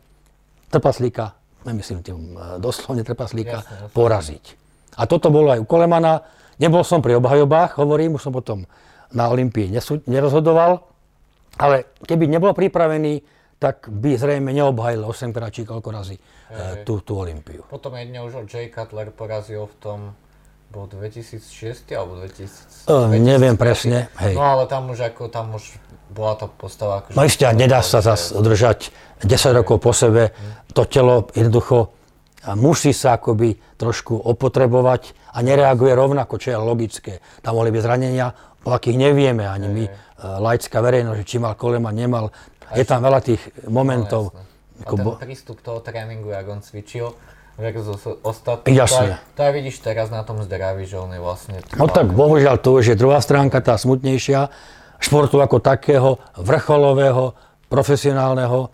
Speaker 2: trpaslíka nemyslím tým e, doslovne trpaslíka, jasne, jasne. poraziť. A toto bolo aj u Kolemana. Nebol som pri obhajobách, hovorím, už som potom na Olympii nerozhodoval, ale keby nebol pripravený, tak by zrejme neobhajil 8 krát či koľko razy e, tú, tú Olympiu.
Speaker 1: Potom jedne už Jay Cutler porazil v tom bol 2006 alebo 2000?
Speaker 2: Uh, neviem presne, hej.
Speaker 1: No ale tam už ako, tam už bola tá postava.
Speaker 2: Akože no ešte, nedá sa zase udržať 10 rokov po sebe. To telo jednoducho musí sa akoby trošku opotrebovať a nereaguje rovnako, čo je logické. Tam mohli byť zranenia, o akých nevieme ani my, laická verejnosť, či mal kolema, nemal. Je tam veľa tých momentov. No,
Speaker 1: a ten prístup toho tréningu, jak on cvičil, versus ostatní. Jasne. To aj, vidíš teraz na tom zdraví, že on je vlastne...
Speaker 2: No tak bohužiaľ to už je druhá stránka, tá smutnejšia, športu ako takého, vrcholového, profesionálneho.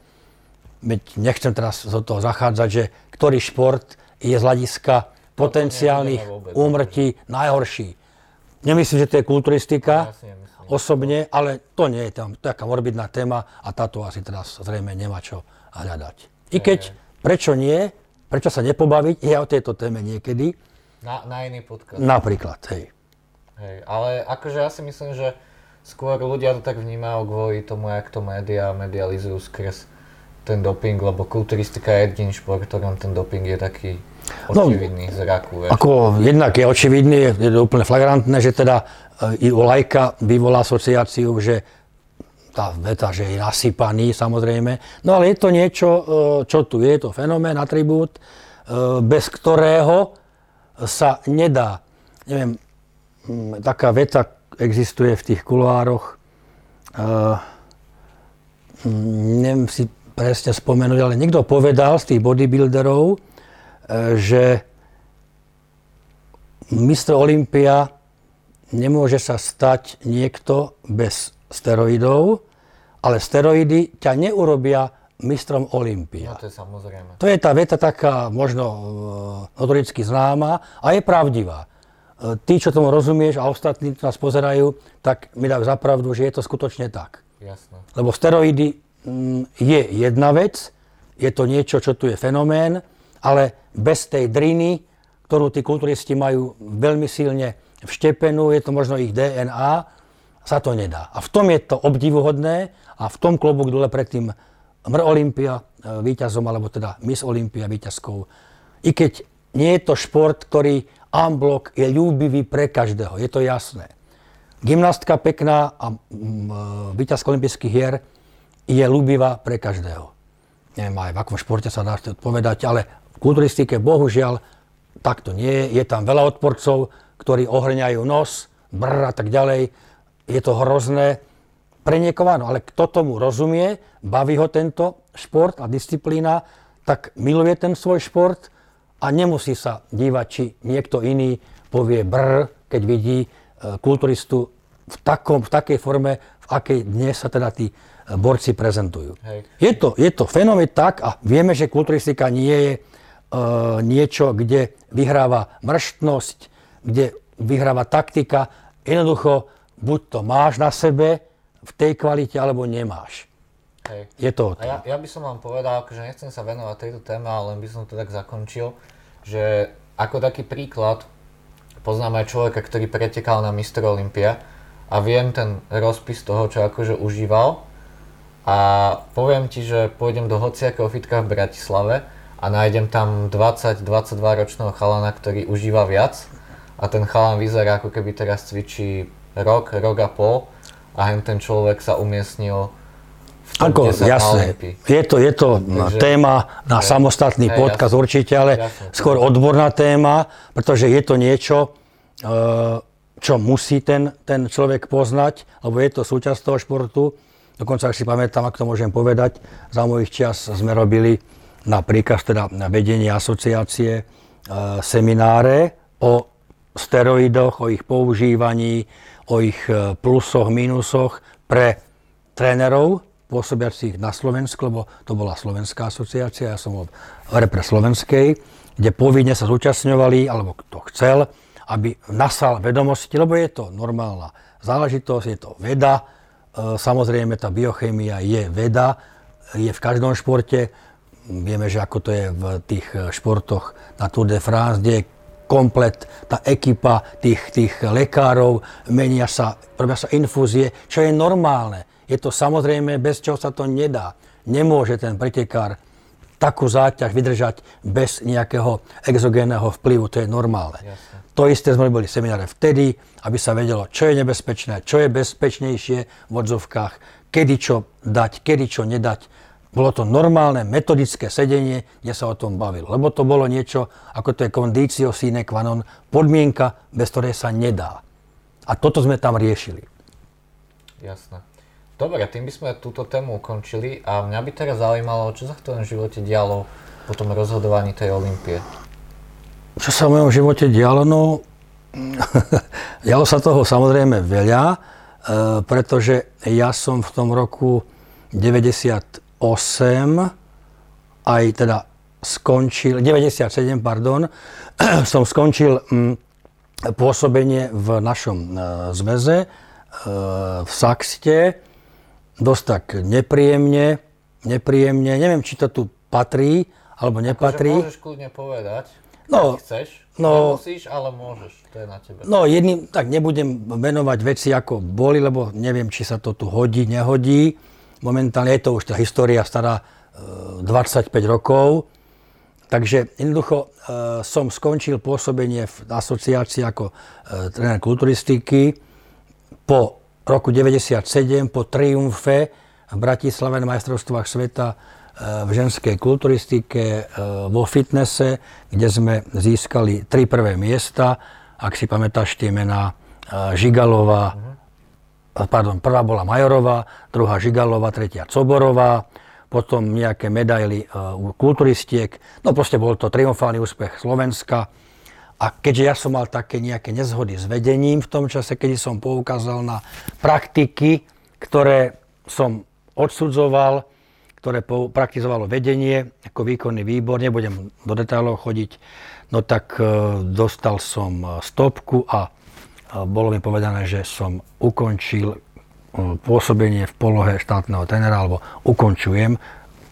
Speaker 2: Veď nechcem teraz z toho zachádzať, že ktorý šport je z hľadiska potenciálnych úmrtí najhorší. Nemyslím, že to je kulturistika osobne, ale to nie je tam taká morbidná téma a táto asi teraz zrejme nemá čo hľadať. I keď, prečo nie, Prečo sa nepobaviť je o tejto téme niekedy?
Speaker 1: Na, na iný podcast.
Speaker 2: Napríklad, hej.
Speaker 1: Hej, ale akože ja si myslím, že skôr ľudia to tak vnímajú kvôli tomu, jak to médiá medializujú skrz ten doping, lebo kulturistika je jediný šport, ktorom ten doping je taký očividný no, zraku. Vieš.
Speaker 2: Ako jednak je očividný, je to úplne flagrantné, že teda i u lajka vyvolá asociáciu, že tá veta, že je nasypaný samozrejme. No ale je to niečo, čo tu je, to fenomén, atribút, bez ktorého sa nedá, neviem, taká veta existuje v tých kuloároch, neviem si presne spomenúť, ale niekto povedal z tých bodybuilderov, e, že mistr Olympia nemôže sa stať niekto bez steroidov, ale steroidy ťa neurobia mistrom Olympia.
Speaker 1: No to je samozrejme.
Speaker 2: To je tá veta taká možno e, notoricky známa a je pravdivá. E, tí, čo tomu rozumieš a ostatní, čo nás pozerajú, tak mi dajú zapravdu, že je to skutočne tak.
Speaker 1: Jasné.
Speaker 2: Lebo steroidy mm, je jedna vec, je to niečo, čo tu je fenomén, ale bez tej driny, ktorú tí kulturisti majú veľmi silne vštepenú, je to možno ich DNA, sa to nedá. A v tom je to obdivuhodné a v tom klobúk dole pred tým Mr. Olympia e, víťazom, alebo teda Miss Olympia víťazkou. I keď nie je to šport, ktorý unblock je ľúbivý pre každého, je to jasné. Gymnastka pekná a víťazka olympijských hier je ľúbivá pre každého. Neviem aj v akom športe sa dá odpovedať, ale v kulturistike bohužiaľ takto nie je. Je tam veľa odporcov, ktorí ohrňajú nos, brr a tak ďalej. Je to hrozné. Pre niekoho áno, ale kto tomu rozumie, baví ho tento šport a disciplína, tak miluje ten svoj šport a nemusí sa dívať, či niekto iný povie brr, keď vidí E, kulturistu v, takom, v takej forme, v akej dnes sa teda tí e, borci prezentujú. Hej. Je, to, je to fenomén tak a vieme, že kulturistika nie je uh, niečo, kde vyhráva mrštnosť, kde vyhráva taktika. Jednoducho, buď to máš na sebe v tej kvalite, alebo nemáš.
Speaker 1: Hej.
Speaker 2: Je to
Speaker 1: A ja, ja by som vám povedal, že nechcem sa venovať tejto téme, ale len by som to tak zakončil, že ako taký príklad, poznám aj človeka, ktorý pretekal na Mr. Olympia a viem ten rozpis toho, čo akože užíval a poviem ti, že pôjdem do hociakého fitka v Bratislave a nájdem tam 20-22 ročného chalana, ktorý užíva viac a ten chalan vyzerá ako keby teraz cvičí rok, rok a pol a hen ten človek sa umiestnil v tom,
Speaker 2: Ako, jasné. Je to, je to Takže, téma na hej, samostatný hej, podcast jasne, určite, ale jasne, skôr odborná téma, pretože je to niečo, eh, čo musí ten, ten človek poznať, lebo je to súčasť toho športu. Dokonca, ak si pamätám, ak to môžem povedať, za mojich čas sme robili napríklad teda na vedenie asociácie e, semináre o steroidoch, o ich používaní, o ich eh, plusoch, mínusoch pre trénerov, pôsobiacich na Slovensku, lebo to bola Slovenská asociácia, ja som bol v repre slovenskej, kde povinne sa zúčastňovali, alebo kto chcel, aby nasal vedomosti, lebo je to normálna záležitosť, je to veda, e, samozrejme tá biochémia je veda, je v každom športe, vieme, že ako to je v tých športoch na Tour de France, kde komplet, tá ekipa tých, tých lekárov, menia sa, robia sa infúzie, čo je normálne. Je to samozrejme, bez čoho sa to nedá. Nemôže ten pretekár takú záťaž vydržať bez nejakého exogénneho vplyvu, to je normálne. Jasne. To isté sme boli semináre vtedy, aby sa vedelo, čo je nebezpečné, čo je bezpečnejšie v odzovkách, kedy čo dať, kedy čo nedať. Bolo to normálne metodické sedenie, kde sa o tom bavilo. Lebo to bolo niečo, ako to je conditio sine qua non, podmienka, bez ktorej sa nedá. A toto sme tam riešili.
Speaker 1: Jasné. Dobre, tým by sme túto tému ukončili a mňa by teraz zaujímalo, čo sa v tom živote dialo po tom rozhodovaní tej Olympie.
Speaker 2: Čo sa v mojom živote dialo? No, dialo sa toho samozrejme veľa, e, pretože ja som v tom roku 98 aj teda skončil, 97, pardon, som skončil mm, pôsobenie v našom e, zväze e, v Saxte dosť tak nepríjemne, nepríjemne, neviem, či to tu patrí, alebo akože nepatrí.
Speaker 1: Akože môžeš kľudne povedať, no, chceš. No, Nemusíš, ale môžeš, to je na tebe.
Speaker 2: No, jedným, tak nebudem menovať veci, ako boli, lebo neviem, či sa to tu hodí, nehodí. Momentálne je to už tá história stará e, 25 rokov. Takže jednoducho e, som skončil pôsobenie v asociácii ako e, tréner kulturistiky po roku 97, po triumfe v Bratislave na majstrovstvách sveta e, v ženskej kulturistike, e, vo fitnesse, kde sme získali tri prvé miesta. Ak si pamätáš tie mená, e, Žigalová, uh-huh pardon, prvá bola Majorová, druhá Žigalová, tretia Coborová, potom nejaké medaily uh, u kulturistiek. No proste bol to triumfálny úspech Slovenska. A keďže ja som mal také nejaké nezhody s vedením v tom čase, keď som poukázal na praktiky, ktoré som odsudzoval, ktoré praktizovalo vedenie ako výkonný výbor, nebudem do detailov chodiť, no tak uh, dostal som uh, stopku a bolo mi povedané, že som ukončil e, pôsobenie v polohe štátneho tenera, alebo ukončujem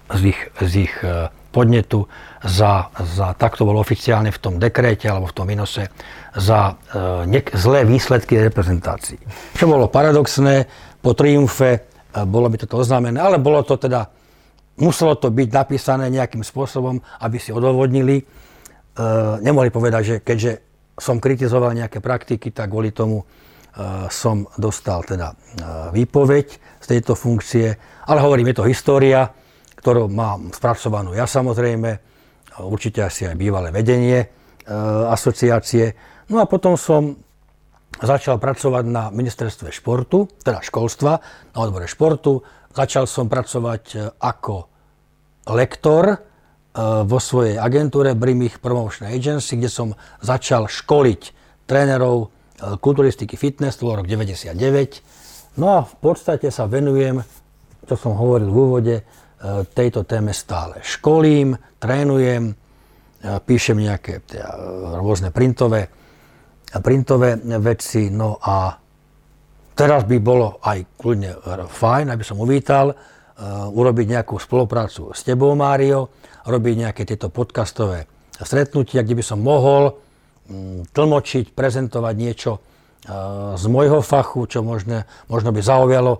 Speaker 2: z ich, z ich e, podnetu za, za, takto bolo oficiálne v tom dekréte alebo v tom minose, za ne, zlé výsledky reprezentácií. Čo bolo paradoxné, po triumfe e, bolo by toto oznámené, ale bolo to teda, muselo to byť napísané nejakým spôsobom, aby si odôvodnili. E, nemohli povedať, že keďže som kritizoval nejaké praktiky, tak kvôli tomu uh, som dostal teda uh, výpoveď z tejto funkcie. Ale hovorím, je to história, ktorú mám spracovanú ja samozrejme, určite asi aj bývalé vedenie uh, asociácie. No a potom som začal pracovať na ministerstve športu, teda školstva, na odbore športu. Začal som pracovať ako lektor vo svojej agentúre Brimich Promotion Agency, kde som začal školiť trénerov eh, kulturistiky fitness, to bol rok 99. No a v podstate sa venujem, čo som hovoril v úvode, eh, tejto téme stále. Školím, trénujem, píšem nejaké rôzne printové, printové veci, no a teraz by bolo aj kľudne fajn, aby som uvítal, urobiť nejakú spoluprácu s tebou, Mário, robiť nejaké tieto podcastové stretnutia, kde by som mohol mm, tlmočiť, prezentovať niečo e, z môjho fachu, čo možno, možno by zaujalo e,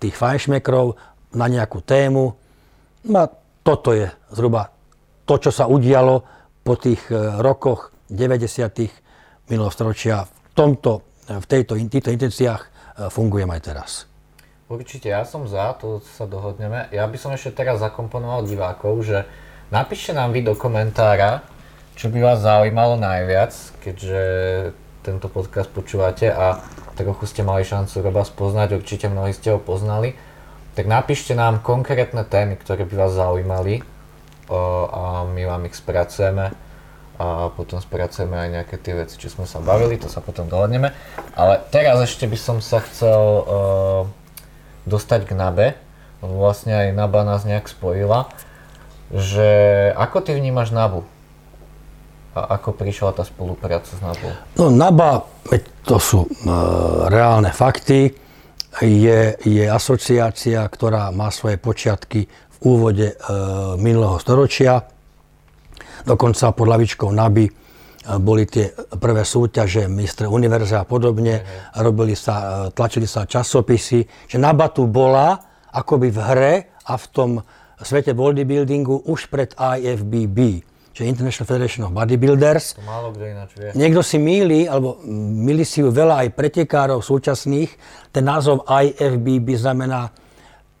Speaker 2: tých fajnšmekrov na nejakú tému. No a toto je zhruba to, čo sa udialo po tých rokoch 90. minulého storočia. V, tomto, v tejto, týchto intenciách fungujem aj teraz.
Speaker 1: Určite, ja som za, to sa dohodneme. Ja by som ešte teraz zakomponoval divákov, že Napíšte nám vy do komentára, čo by vás zaujímalo najviac, keďže tento podcast počúvate a trochu ste mali šancu Roba spoznať, určite mnohí ste ho poznali. Tak napíšte nám konkrétne témy, ktoré by vás zaujímali a my vám ich spracujeme a potom spracujeme aj nejaké tie veci, čo sme sa bavili, to sa potom dohodneme. Ale teraz ešte by som sa chcel dostať k Nabe, vlastne aj Naba nás nejak spojila že ako ty vnímaš NABU? A ako prišla tá spolupráca s NABU?
Speaker 2: No NABA, to sú e, reálne fakty, je, je asociácia, ktorá má svoje počiatky v úvode e, minulého storočia. Dokonca pod lavičkou NABY boli tie prvé súťaže, Mistr univerza a podobne, uh-huh. robili sa, tlačili sa časopisy, že NABA tu bola akoby v hre a v tom svete bodybuildingu už pred IFBB, čiže International Federation of Bodybuilders.
Speaker 1: To málo kto ináč vie.
Speaker 2: Niekto si míli, alebo milí si ju veľa aj pretekárov súčasných. Ten názov IFBB znamená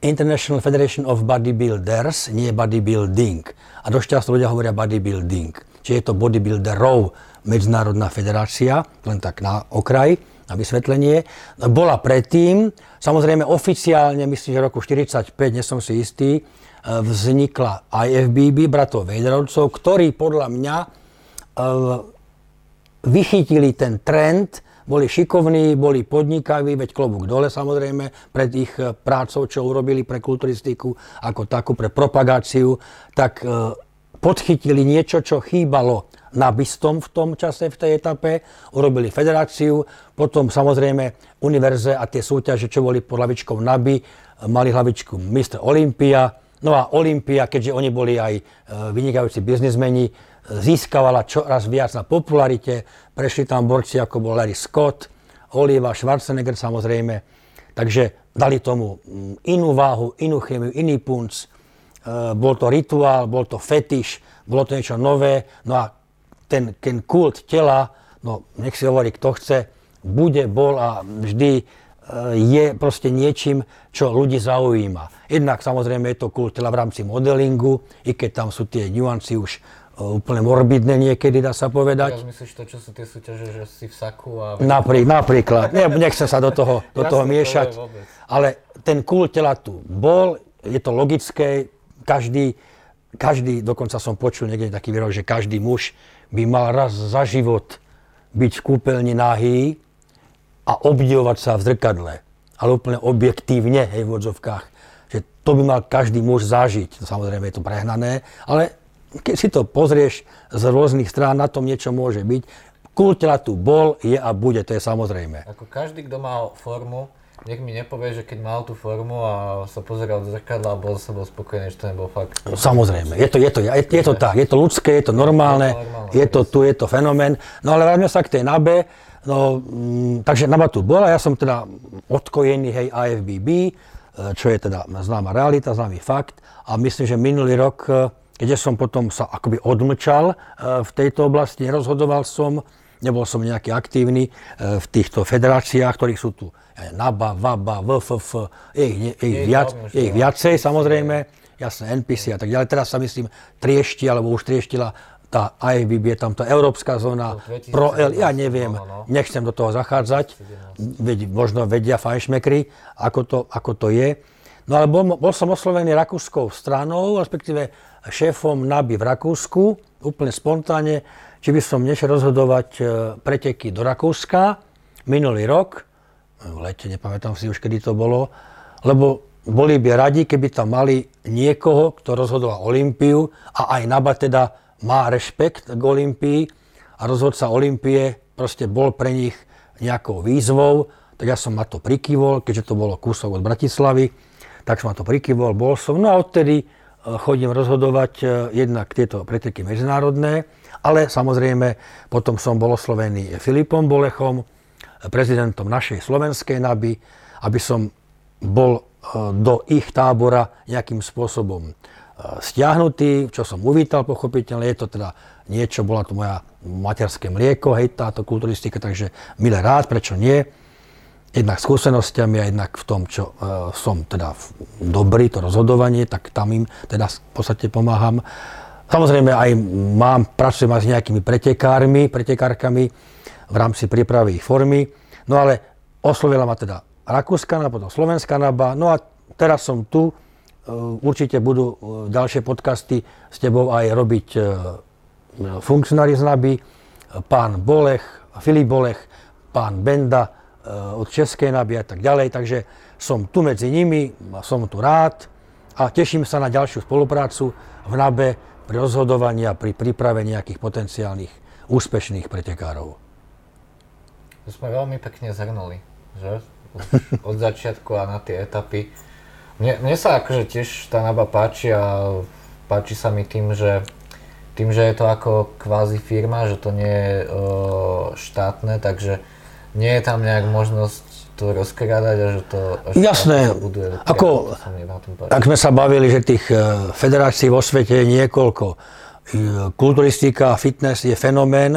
Speaker 2: International Federation of Bodybuilders, nie bodybuilding. A dosť často ľudia hovoria bodybuilding. Čiže je to bodybuilderov medzinárodná federácia, len tak na okraj, na vysvetlenie. Bola predtým, samozrejme oficiálne, myslím, že roku 45, nie som si istý, vznikla IFBB, bratov Vejderovcov, ktorí podľa mňa e, vychytili ten trend, boli šikovní, boli podnikaví, veď klobúk dole samozrejme, pred ich e, prácou, čo urobili pre kulturistiku, ako takú, pre propagáciu, tak e, podchytili niečo, čo chýbalo na Bistom v tom čase, v tej etape, urobili federáciu, potom samozrejme univerze a tie súťaže, čo boli pod hlavičkou NABI, mali hlavičku Mr. Olympia, No a Olympia, keďže oni boli aj e, vynikajúci biznismeni, získavala čoraz viac na popularite. Prešli tam borci ako bol Larry Scott, Oliva, Schwarzenegger samozrejme. Takže dali tomu inú váhu, inú chemiu, iný punc. Bol to rituál, bol to fetiš, bolo to niečo nové, no a ten, ten kult tela, no nech si hovorí, kto chce, bude, bol a vždy je proste niečím, čo ľudí zaujíma. Jednak samozrejme je to kult tela v rámci modelingu, i keď tam sú tie nuancy už úplne morbidné niekedy, dá sa povedať.
Speaker 1: Teraz myslíš to, čo sú tie súťaže, že si v saku a...
Speaker 2: Naprí, napríklad. Ne, nechcem sa do toho, do toho miešať. To ale ten kult tela tu bol, je to logické, každý, každý, dokonca som počul niekde taký výrok, že každý muž by mal raz za život byť v kúpeľni nahý a obdivovať sa v zrkadle. Ale úplne objektívne, hej, v odzovkách. Že to by mal každý muž zažiť. Samozrejme je to prehnané, ale keď si to pozrieš z rôznych strán, na tom niečo môže byť. Kultela tu bol, je a bude, to je samozrejme.
Speaker 1: Ako každý, kto mal formu, nech mi nepovie, že keď mal tú formu a sa pozeral do zrkadla a bol sa bol spokojný, že to nebol fakt.
Speaker 2: Samozrejme, je to, je to, je, je to tak, je to ľudské, je to normálne, je to, normálne, je to tu, je to fenomén. No ale vráťme sa k tej NABE, no, m, mm, takže NABA tu bola, ja som teda odkojený, hej, AFBB, e, čo je teda známa realita, známy fakt a myslím, že minulý rok keďže som potom sa akoby odmlčal e, v tejto oblasti, nerozhodoval som, nebol som nejaký aktívny e, v týchto federáciách, ktorých sú tu NABA, VABA, VFF, je ich, je ich, viac, je ich viacej samozrejme, jasné, NPC a tak ďalej. Teraz sa myslím triešti, alebo už trieštila tá IFBB, je tam tá európska zóna, Pro L, ja neviem, no, no. nechcem do toho zachádzať, veď, možno vedia fajnšmekry, ako to, ako to je. No ale bol, bol som oslovený rakúskou stranou, respektíve šéfom NABI v Rakúsku, úplne spontánne, či by som nešiel rozhodovať e, preteky do Rakúska minulý rok, v lete, nepamätám si už, kedy to bolo, lebo boli by radi, keby tam mali niekoho, kto rozhodoval Olympiu a aj NABA teda má rešpekt k Olympii a rozhodca Olympie proste bol pre nich nejakou výzvou, tak ja som ma to prikývol, keďže to bolo kúsok od Bratislavy tak som ma to prikyvol, bol som. No a odtedy e, chodím rozhodovať e, jednak tieto preteky medzinárodné, ale samozrejme potom som bol oslovený Filipom Bolechom, prezidentom našej slovenskej NABY, aby som bol e, do ich tábora nejakým spôsobom stiahnutý, čo som uvítal pochopiteľne. Je to teda niečo, bola to moja materské mlieko, hej, táto kulturistika, takže milé rád, prečo nie jednak skúsenostiami a jednak v tom, čo uh, som teda dobrý, to rozhodovanie, tak tam im teda v podstate pomáham. Samozrejme aj mám, pracujem aj s nejakými pretekármi, pretekárkami v rámci prípravy ich formy. No ale oslovila ma teda Rakúska, potom Slovenská naba. No a teraz som tu, uh, určite budú uh, ďalšie podcasty s tebou aj robiť funkcionári z NABY, pán Bolech, Filip Bolech, pán Benda, od Českej naby a tak ďalej, takže som tu medzi nimi, som tu rád a teším sa na ďalšiu spoluprácu v NABE pri rozhodovaní a pri príprave nejakých potenciálnych úspešných pretekárov.
Speaker 1: To sme veľmi pekne zhrnuli, že? Od začiatku a na tie etapy. Mne, mne sa akože tiež tá NABA páči a páči sa mi tým, že tým, že je to ako kvázi firma, že to nie je uh, štátne, takže nie je tam nejak možnosť to rozkrádať a že to
Speaker 2: Jasné, buduje ako, ak sme sa bavili, že tých e, federácií vo svete je niekoľko. E, kulturistika fitness je fenomén,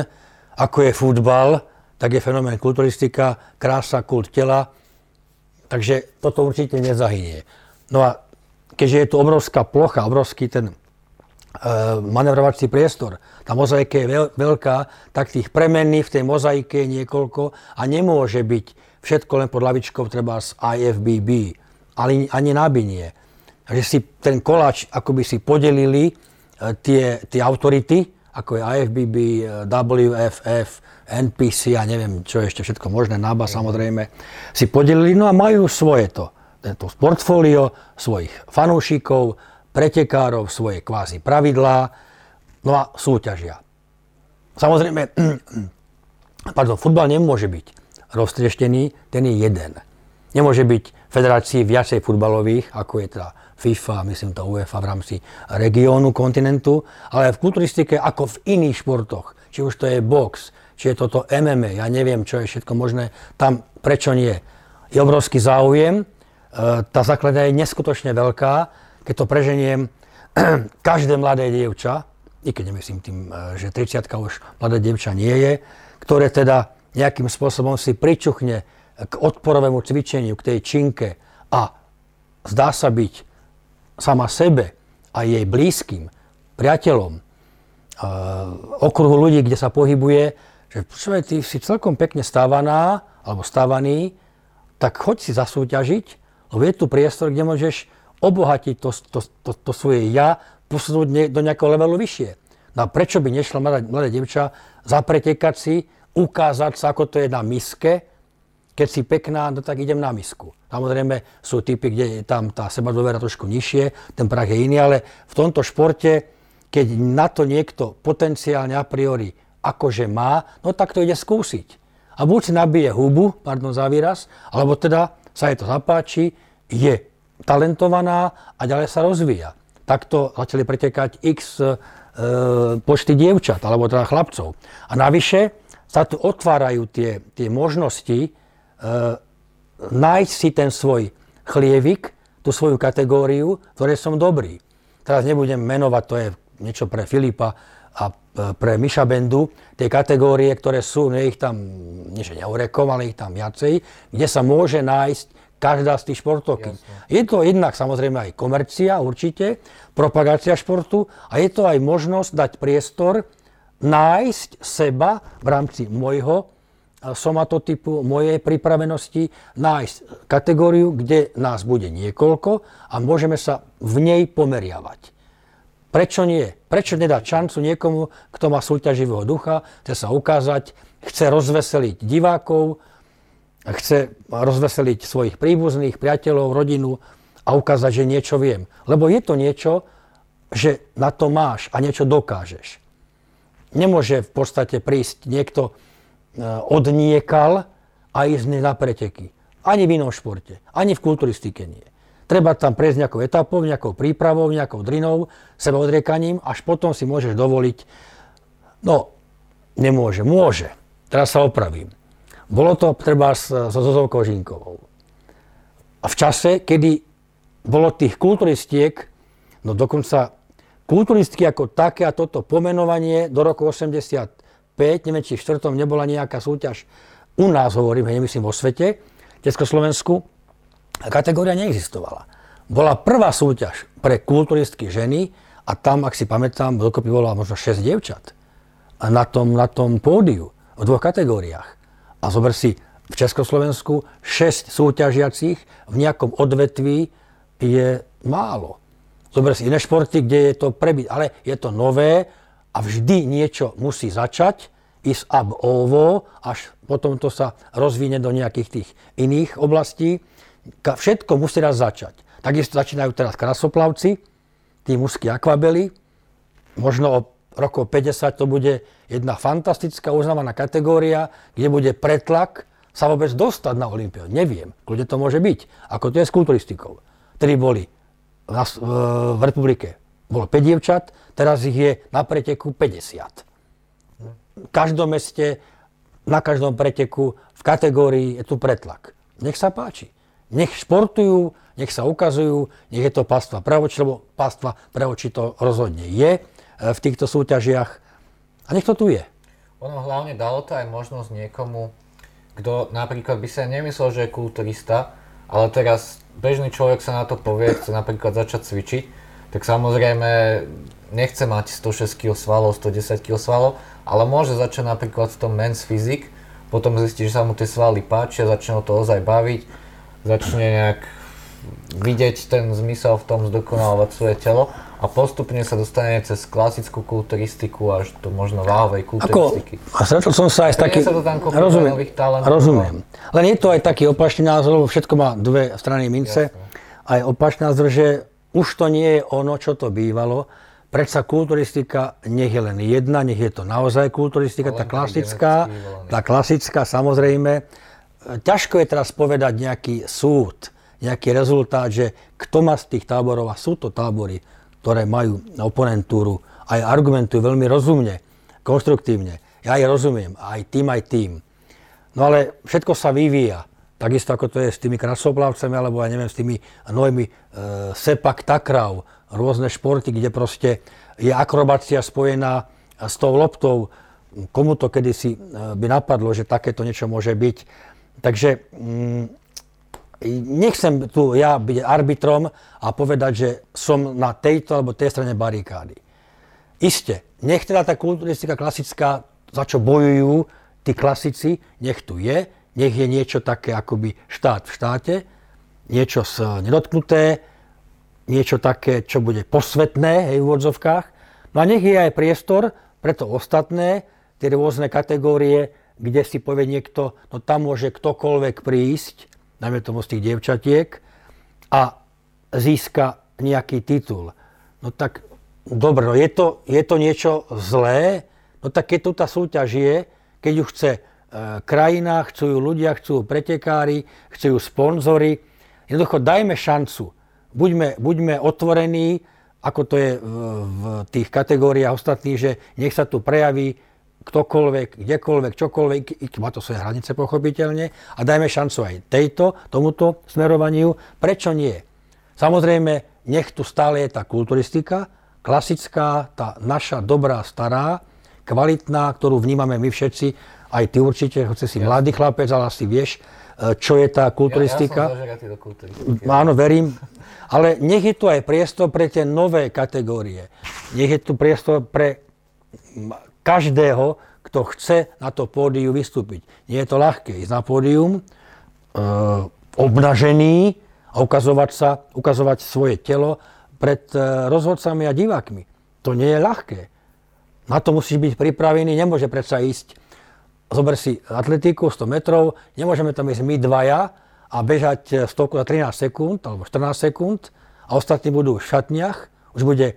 Speaker 2: ako je futbal, tak je fenomén kulturistika, krása, kult tela. Takže toto určite nezahynie. No a keďže je tu obrovská plocha, obrovský ten Eh, manevrovací priestor. Tá mozaika je veľká, tak tých premenných v tej mozaike je niekoľko a nemôže byť všetko len pod lavičkou treba z IFBB, ale ani nabinie. Takže si ten koláč akoby si podelili eh, tie, tie autority, ako je IFBB, eh, WFF, NPC a neviem, čo ešte všetko možné, NABA samozrejme, si podelili, no a majú svoje to, to portfólio svojich fanúšikov, pretekárov svoje kvázi pravidlá, no a súťažia. Samozrejme, pardon, futbal nemôže byť roztrieštený, ten je jeden. Nemôže byť federácií viacej futbalových, ako je teda FIFA, myslím to UEFA v rámci regiónu, kontinentu, ale v kulturistike ako v iných športoch, či už to je box, či je toto MMA, ja neviem, čo je všetko možné, tam prečo nie. Je obrovský záujem, e, tá základňa je neskutočne veľká, keď to preženiem, každé mladé dievča, i keď nemyslím tým, e, že 30 už mladé dievča nie je, ktoré teda nejakým spôsobom si pričuchne k odporovému cvičeniu, k tej činke a zdá sa byť sama sebe a jej blízkym, priateľom, e, okruhu ľudí, kde sa pohybuje, že počúvaj, ty si celkom pekne stávaná, alebo stávaný, tak choď si zasúťažiť, lebo je tu priestor, kde môžeš obohatiť to, to, to, to svoje ja, posunúť do nejakého levelu vyššie. No a prečo by nešla mladá, mladá devča zapretekať si, ukázať sa, ako to je na miske, keď si pekná, no tak idem na misku. Samozrejme sú typy, kde je tam tá seba dôvera trošku nižšie, ten prach je iný, ale v tomto športe, keď na to niekto potenciálne a priori akože má, no tak to ide skúsiť. A buď si nabije hubu, pardon za výraz, alebo teda sa jej to zapáči, je talentovaná a ďalej sa rozvíja. Takto začali pretekať x e, počty dievčat, alebo teda chlapcov. A navyše sa tu otvárajú tie, tie možnosti e, nájsť si ten svoj chlievik, tú svoju kategóriu, v ktorej som dobrý. Teraz nebudem menovať, to je niečo pre Filipa a pre Miša Bendu, tie kategórie, ktoré sú, nie ich tam, nie že neurekom, ale ich tam viacej, kde sa môže nájsť každá z tých športovky. Je to jednak samozrejme aj komercia, určite, propagácia športu a je to aj možnosť dať priestor nájsť seba v rámci môjho somatotypu, mojej pripravenosti, nájsť kategóriu, kde nás bude niekoľko a môžeme sa v nej pomeriavať. Prečo nie? Prečo nedať šancu niekomu, kto má súťaživého ducha, chce sa ukázať, chce rozveseliť divákov, chce rozveseliť svojich príbuzných, priateľov, rodinu a ukázať, že niečo viem. Lebo je to niečo, že na to máš a niečo dokážeš. Nemôže v podstate prísť niekto e, odniekal a ísť na preteky. Ani v inom športe, ani v kulturistike nie. Treba tam prejsť nejakou etapou, nejakou prípravou, nejakou drinou, sebaodriekaním, až potom si môžeš dovoliť, no, nemôže, môže. Teraz sa opravím. Bolo to treba so Zozou Kožinkovou. A v čase, kedy bolo tých kulturistiek, no dokonca kulturistky ako také a toto pomenovanie do roku 85, neviem či v 4. nebola nejaká súťaž, u nás hovorím, nemyslím vo svete, v Československu, kategória neexistovala. Bola prvá súťaž pre kulturistky ženy a tam, ak si pamätám, dokopy bolo možno 6 dievčat na tom, na tom pódiu v dvoch kategóriách. A zober si, v Československu 6 súťažiacich v nejakom odvetví je málo. Zober si iné športy, kde je to prebyt, ale je to nové a vždy niečo musí začať, ísť ab ovo, až potom to sa rozvíne do nejakých tých iných oblastí. Všetko musí raz začať. Takisto začínajú teraz krasoplavci, tí mužskí akvabely, možno o rokov 50 to bude jedna fantastická uznávaná kategória, kde bude pretlak sa vôbec dostať na Olympiu. Neviem, kde to môže byť. Ako to je s kulturistikou. Tedy boli v republike bolo 5 dievčat, teraz ich je na preteku 50. V každom meste, na každom preteku, v kategórii je tu pretlak. Nech sa páči. Nech športujú, nech sa ukazujú, nech je to pastva pre oči, lebo pastva pre oči to rozhodne je v týchto súťažiach. A nech to tu je.
Speaker 1: Ono hlavne dalo to aj možnosť niekomu, kto napríklad by sa nemyslel, že je kulturista, ale teraz bežný človek sa na to povie, chce napríklad začať cvičiť, tak samozrejme nechce mať 106 kg svalov, 110 kg svalov, ale môže začať napríklad v tom men's physique, potom zistí, že sa mu tie svaly páčia, začne ho to ozaj baviť, začne nejak vidieť ten zmysel v tom zdokonalovať svoje telo a postupne sa dostane cez klasickú kulturistiku až do možno váhovej kulturistiky.
Speaker 2: Ako, a stretol som sa aj s takým... rozumiem, rozumiem. Len je to aj taký opačný názor, lebo všetko má dve strany mince. Jasne. Aj opačný názor, že už to nie je ono, čo to bývalo. Predsa kulturistika nech je len jedna, nech je to naozaj kulturistika, tá klasická, tá klasická samozrejme. Ťažko je teraz povedať nejaký súd, nejaký rezultát, že kto má z tých táborov, a sú to tábory, ktoré majú oponentúru, aj argumentujú veľmi rozumne, konštruktívne. Ja aj rozumiem, aj tým, aj tým. No ale všetko sa vyvíja. takisto ako to je s tými krasoplavcami, alebo ja neviem, s tými novými e, sepak takrav, rôzne športy, kde proste je akrobácia spojená s tou loptou. Komu to kedysi e, by napadlo, že takéto niečo môže byť. Takže mm, nechcem tu ja byť arbitrom a povedať, že som na tejto alebo tej strane barikády. Isté, nech teda tá kulturistika klasická, za čo bojujú tí klasici, nech tu je, nech je niečo také akoby štát v štáte, niečo nedotknuté, niečo také, čo bude posvetné hej, v úvodzovkách. No a nech je aj priestor pre to ostatné, tie rôzne kategórie, kde si povie niekto, no tam môže ktokoľvek prísť, najmä tomu z tých dievčatiek, a získa nejaký titul. No tak dobre, no je to, je to niečo zlé, no tak keď tu tá súťaž je, keď ju chce e, krajina, chcú ju ľudia, chcú ju pretekári, chcú ju sponzory, jednoducho dajme šancu buďme, buďme otvorení, ako to je v, v tých kategóriách ostatných, že nech sa tu prejaví ktokoľvek, kdekoľvek, čokoľvek, má to svoje hranice pochopiteľne a dajme šancu aj tejto, tomuto smerovaniu. Prečo nie? Samozrejme, nech tu stále je tá kulturistika, klasická, tá naša dobrá, stará, kvalitná, ktorú vnímame my všetci, aj ty určite, hoci si mladý chlapec, ale asi vieš, e, čo je tá kulturistika.
Speaker 1: Ja, ja som do kulturistiky.
Speaker 2: Áno, verím. Ale nech je tu aj priestor pre tie nové kategórie. Nech je tu priestor pre každého, kto chce na to pódiu vystúpiť. Nie je to ľahké ísť na pódium, e, obnažený a ukazovať sa, ukazovať svoje telo pred e, rozhodcami a divákmi. To nie je ľahké. Na to musíš byť pripravený, nemôže predsa ísť, zober si atletiku 100 metrov, nemôžeme tam ísť my dvaja, a bežať 100 za 13 sekúnd alebo 14 sekúnd a ostatní budú v šatniach, už bude e,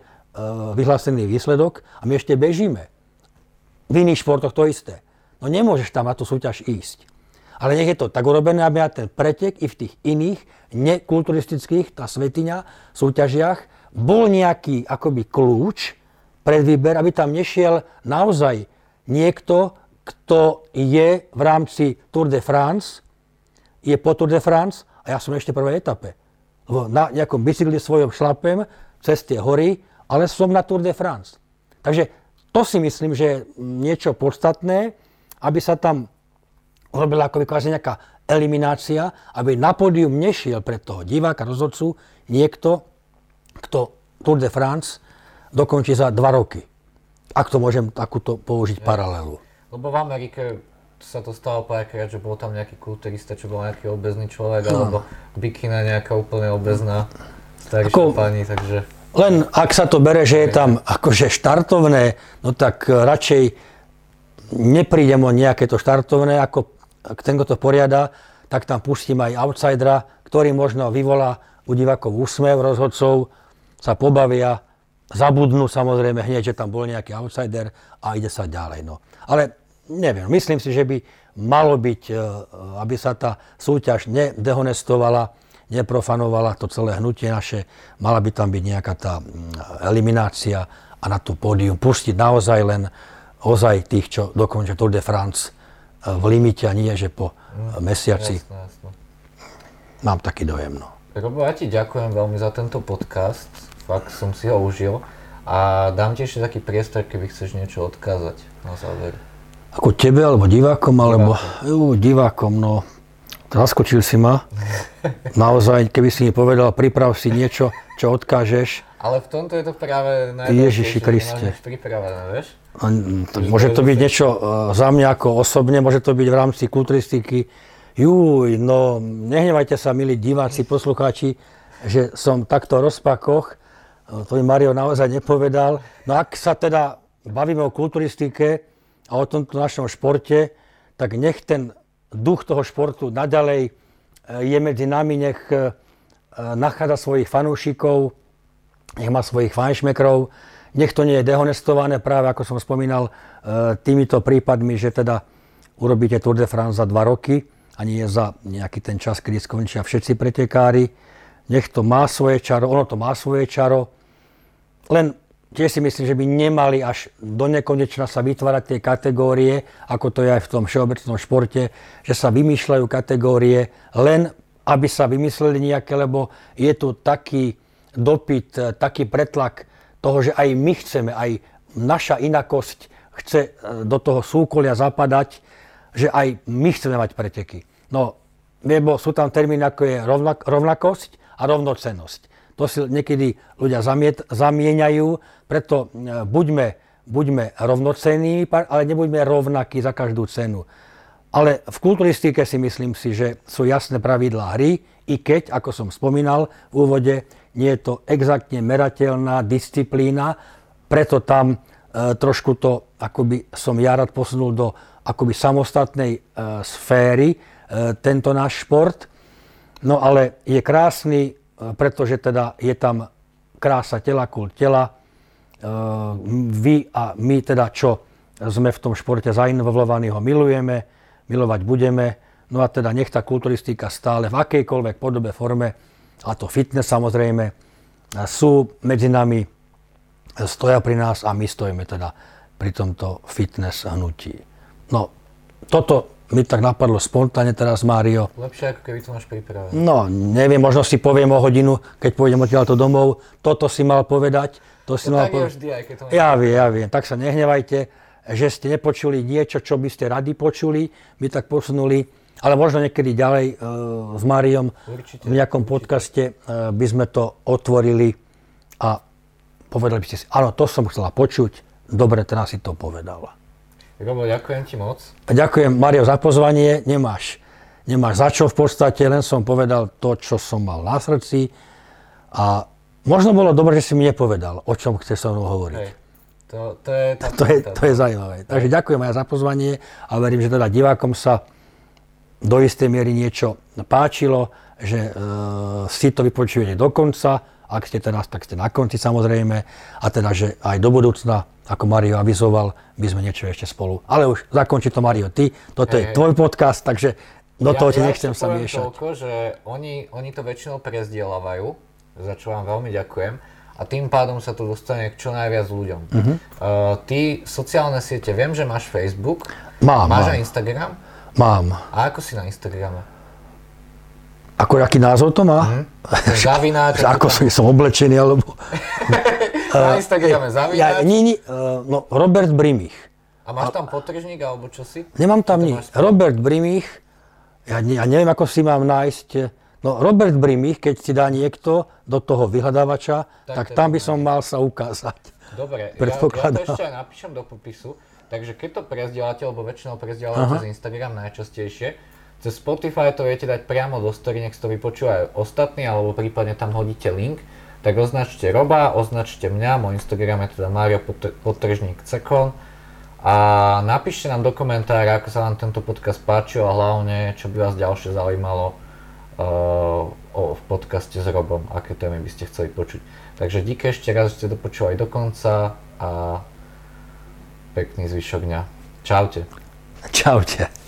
Speaker 2: vyhlásený výsledok a my ešte bežíme. V iných športoch to isté. No nemôžeš tam na tú súťaž ísť. Ale nech je to tak urobené, aby na ten pretek i v tých iných nekulturistických, tá svetiňa, súťažiach, bol nejaký akoby kľúč pred aby tam nešiel naozaj niekto, kto je v rámci Tour de France je po Tour de France a ja som ešte v prvej etape. Na nejakom bicykli svojom šlapem cez tie hory, ale som na Tour de France. Takže to si myslím, že je niečo podstatné, aby sa tam urobila ako kvázi nejaká eliminácia, aby na pódium nešiel pre toho diváka, rozhodcu niekto, kto Tour de France dokončí za dva roky. Ak to môžem takúto použiť ja. paralelu.
Speaker 1: Lebo v Amerike sa to stalo párkrát, že bol tam nejaký kulturista, čo bol nejaký obezný človek, no. alebo bikina nejaká úplne obezná staršia Ako, pani, takže...
Speaker 2: Len ak sa to bere, že je tam akože štartovné, no tak radšej neprídem o nejaké to štartovné, ako ten, kto to poriada, tak tam pustím aj outsidera, ktorý možno vyvolá u divákov úsmev rozhodcov, sa pobavia, zabudnú samozrejme hneď, že tam bol nejaký outsider a ide sa ďalej. No. Ale neviem, myslím si, že by malo byť, e, aby sa tá súťaž nedehonestovala, neprofanovala to celé hnutie naše, mala by tam byť nejaká tá eliminácia a na tú pódium pustiť naozaj len ozaj tých, čo dokončia Tour de France e, v limite a nie, že po mm, mesiaci. Jasne, jasne. Mám taký dojem, no.
Speaker 1: Robo, ja ti ďakujem veľmi za tento podcast, fakt som si ho užil a dám ti ešte taký priestor, keby chceš niečo odkázať na záver.
Speaker 2: Ako tebe, alebo divákom, alebo divákom, divákom no. Zaskočil si ma. Naozaj, keby si mi povedal, priprav si niečo, čo odkážeš.
Speaker 1: Ale v tomto je to práve
Speaker 2: Ježiši Kriste.
Speaker 1: pripravené, vieš? A,
Speaker 2: to, môže to byť niečo uh, za mňa ako osobne, môže to byť v rámci kulturistiky. Júj, no nehnevajte sa, milí diváci, poslucháči, že som takto v rozpakoch. To mi Mario naozaj nepovedal. No ak sa teda bavíme o kulturistike, a o tomto našom športe, tak nech ten duch toho športu naďalej e, je medzi nami, nech e, nachádza svojich fanúšikov, nech má svojich fanšmekrov, nech to nie je dehonestované práve, ako som spomínal, e, týmito prípadmi, že teda urobíte Tour de France za dva roky a nie za nejaký ten čas, kedy skončia všetci pretekári. Nech to má svoje čaro, ono to má svoje čaro, len tiež si myslím, že by nemali až do nekonečna sa vytvárať tie kategórie, ako to je aj v tom všeobecnom športe, že sa vymýšľajú kategórie len, aby sa vymysleli nejaké, lebo je tu taký dopyt, taký pretlak toho, že aj my chceme, aj naša inakosť chce e, do toho súkolia zapadať, že aj my chceme mať preteky. No, lebo sú tam termíny ako je rovnak, rovnakosť a rovnocenosť. To si niekedy ľudia zamiet, zamieňajú, preto e, buďme, buďme rovnocenní, ale nebuďme rovnakí za každú cenu. Ale v kulturistike si myslím si, že sú jasné pravidlá hry, i keď, ako som spomínal v úvode, nie je to exaktne merateľná disciplína, preto tam e, trošku to, akoby som ja rád posunul do akoby samostatnej e, sféry, e, tento náš šport. No ale je krásny pretože teda je tam krása tela, kult tela. Vy a my teda, čo sme v tom športe zainvolovaní, ho milujeme, milovať budeme. No a teda nech tá kulturistika stále v akejkoľvek podobe, forme, a to fitness samozrejme, sú medzi nami, stoja pri nás a my stojíme teda pri tomto fitness hnutí. No, toto mi tak napadlo spontánne teraz, Mário.
Speaker 1: Lepšie ako keby to máš pripravené.
Speaker 2: No, neviem, možno si poviem o hodinu, keď pôjdem odtiaľto domov. Toto si mal povedať. To si
Speaker 1: to
Speaker 2: mal
Speaker 1: tak je vždy, aj keď to
Speaker 2: Ja viem, ja viem. Tak sa nehnevajte, že ste nepočuli niečo, čo by ste radi počuli. My tak posunuli, ale možno niekedy ďalej uh, s Máriom
Speaker 1: Určite,
Speaker 2: v nejakom
Speaker 1: určite.
Speaker 2: podcaste uh, by sme to otvorili a povedali by ste si, áno, to som chcela počuť, dobre, teraz si to povedala.
Speaker 1: Robo, ďakujem ti moc.
Speaker 2: Ďakujem, Mario, za pozvanie. Nemáš, nemáš za čo v podstate, len som povedal to, čo som mal na srdci. A možno bolo dobre, že si mi nepovedal, o čom chceš so mnou hovoriť.
Speaker 1: Hej. To, to, je tá
Speaker 2: To je, to je zaujímavé. Takže ďakujem aj za pozvanie a verím, že teda divákom sa do istej miery niečo páčilo, že e, si to vypočujete do konca. Ak ste teraz, tak ste na konci samozrejme. A teda, že aj do budúcna, ako Mario avizoval, by sme niečo ešte spolu. Ale už zakončí to Mario ty. Toto
Speaker 1: Hej,
Speaker 2: je tvoj podcast, takže do toho ti nechcem
Speaker 1: ešte
Speaker 2: sa miešať.
Speaker 1: Toľko, že oni, oni to väčšinou prezdieľavajú, za čo vám veľmi ďakujem. A tým pádom sa to dostane k čo najviac ľuďom. Uh-huh. Uh, ty, sociálne siete, viem, že máš Facebook,
Speaker 2: Mám,
Speaker 1: máš
Speaker 2: mám.
Speaker 1: aj Instagram.
Speaker 2: Mám.
Speaker 1: A ako si na Instagrame?
Speaker 2: Ako aký názov to má?
Speaker 1: Mhm. Zavináč.
Speaker 2: Ako som, som oblečený, alebo...
Speaker 1: na Instagrame zavináč.
Speaker 2: Ja, nie, nie, no, Robert Brimich.
Speaker 1: A máš tam potržník alebo čo si?
Speaker 2: Nemám tam nič. Robert Brimich, ja, ja neviem, ako si mám nájsť. No, Robert Brimich, keď si dá niekto do toho vyhľadávača,
Speaker 1: Tak
Speaker 2: tak, tam by som mal sa ukázať.
Speaker 1: Dobre, ja, ja to ešte aj napíšem do popisu. Takže keď to prezdielate, lebo väčšinou prezdielate cez Instagram najčastejšie, cez Spotify to viete dať priamo do story, nech to vypočúvajú ostatní, alebo prípadne tam hodíte link. Tak označte Roba, označte mňa, môj Instagram je teda Mario Potr- Potržník Cekon. A napíšte nám do komentára, ako sa vám tento podcast páčil a hlavne, čo by vás ďalšie zaujímalo uh, o, v podcaste s Robom, aké témy by ste chceli počuť. Takže díky ešte raz, že ste to počúvali do konca a pekný zvyšok dňa. Čaute.
Speaker 2: Čaute.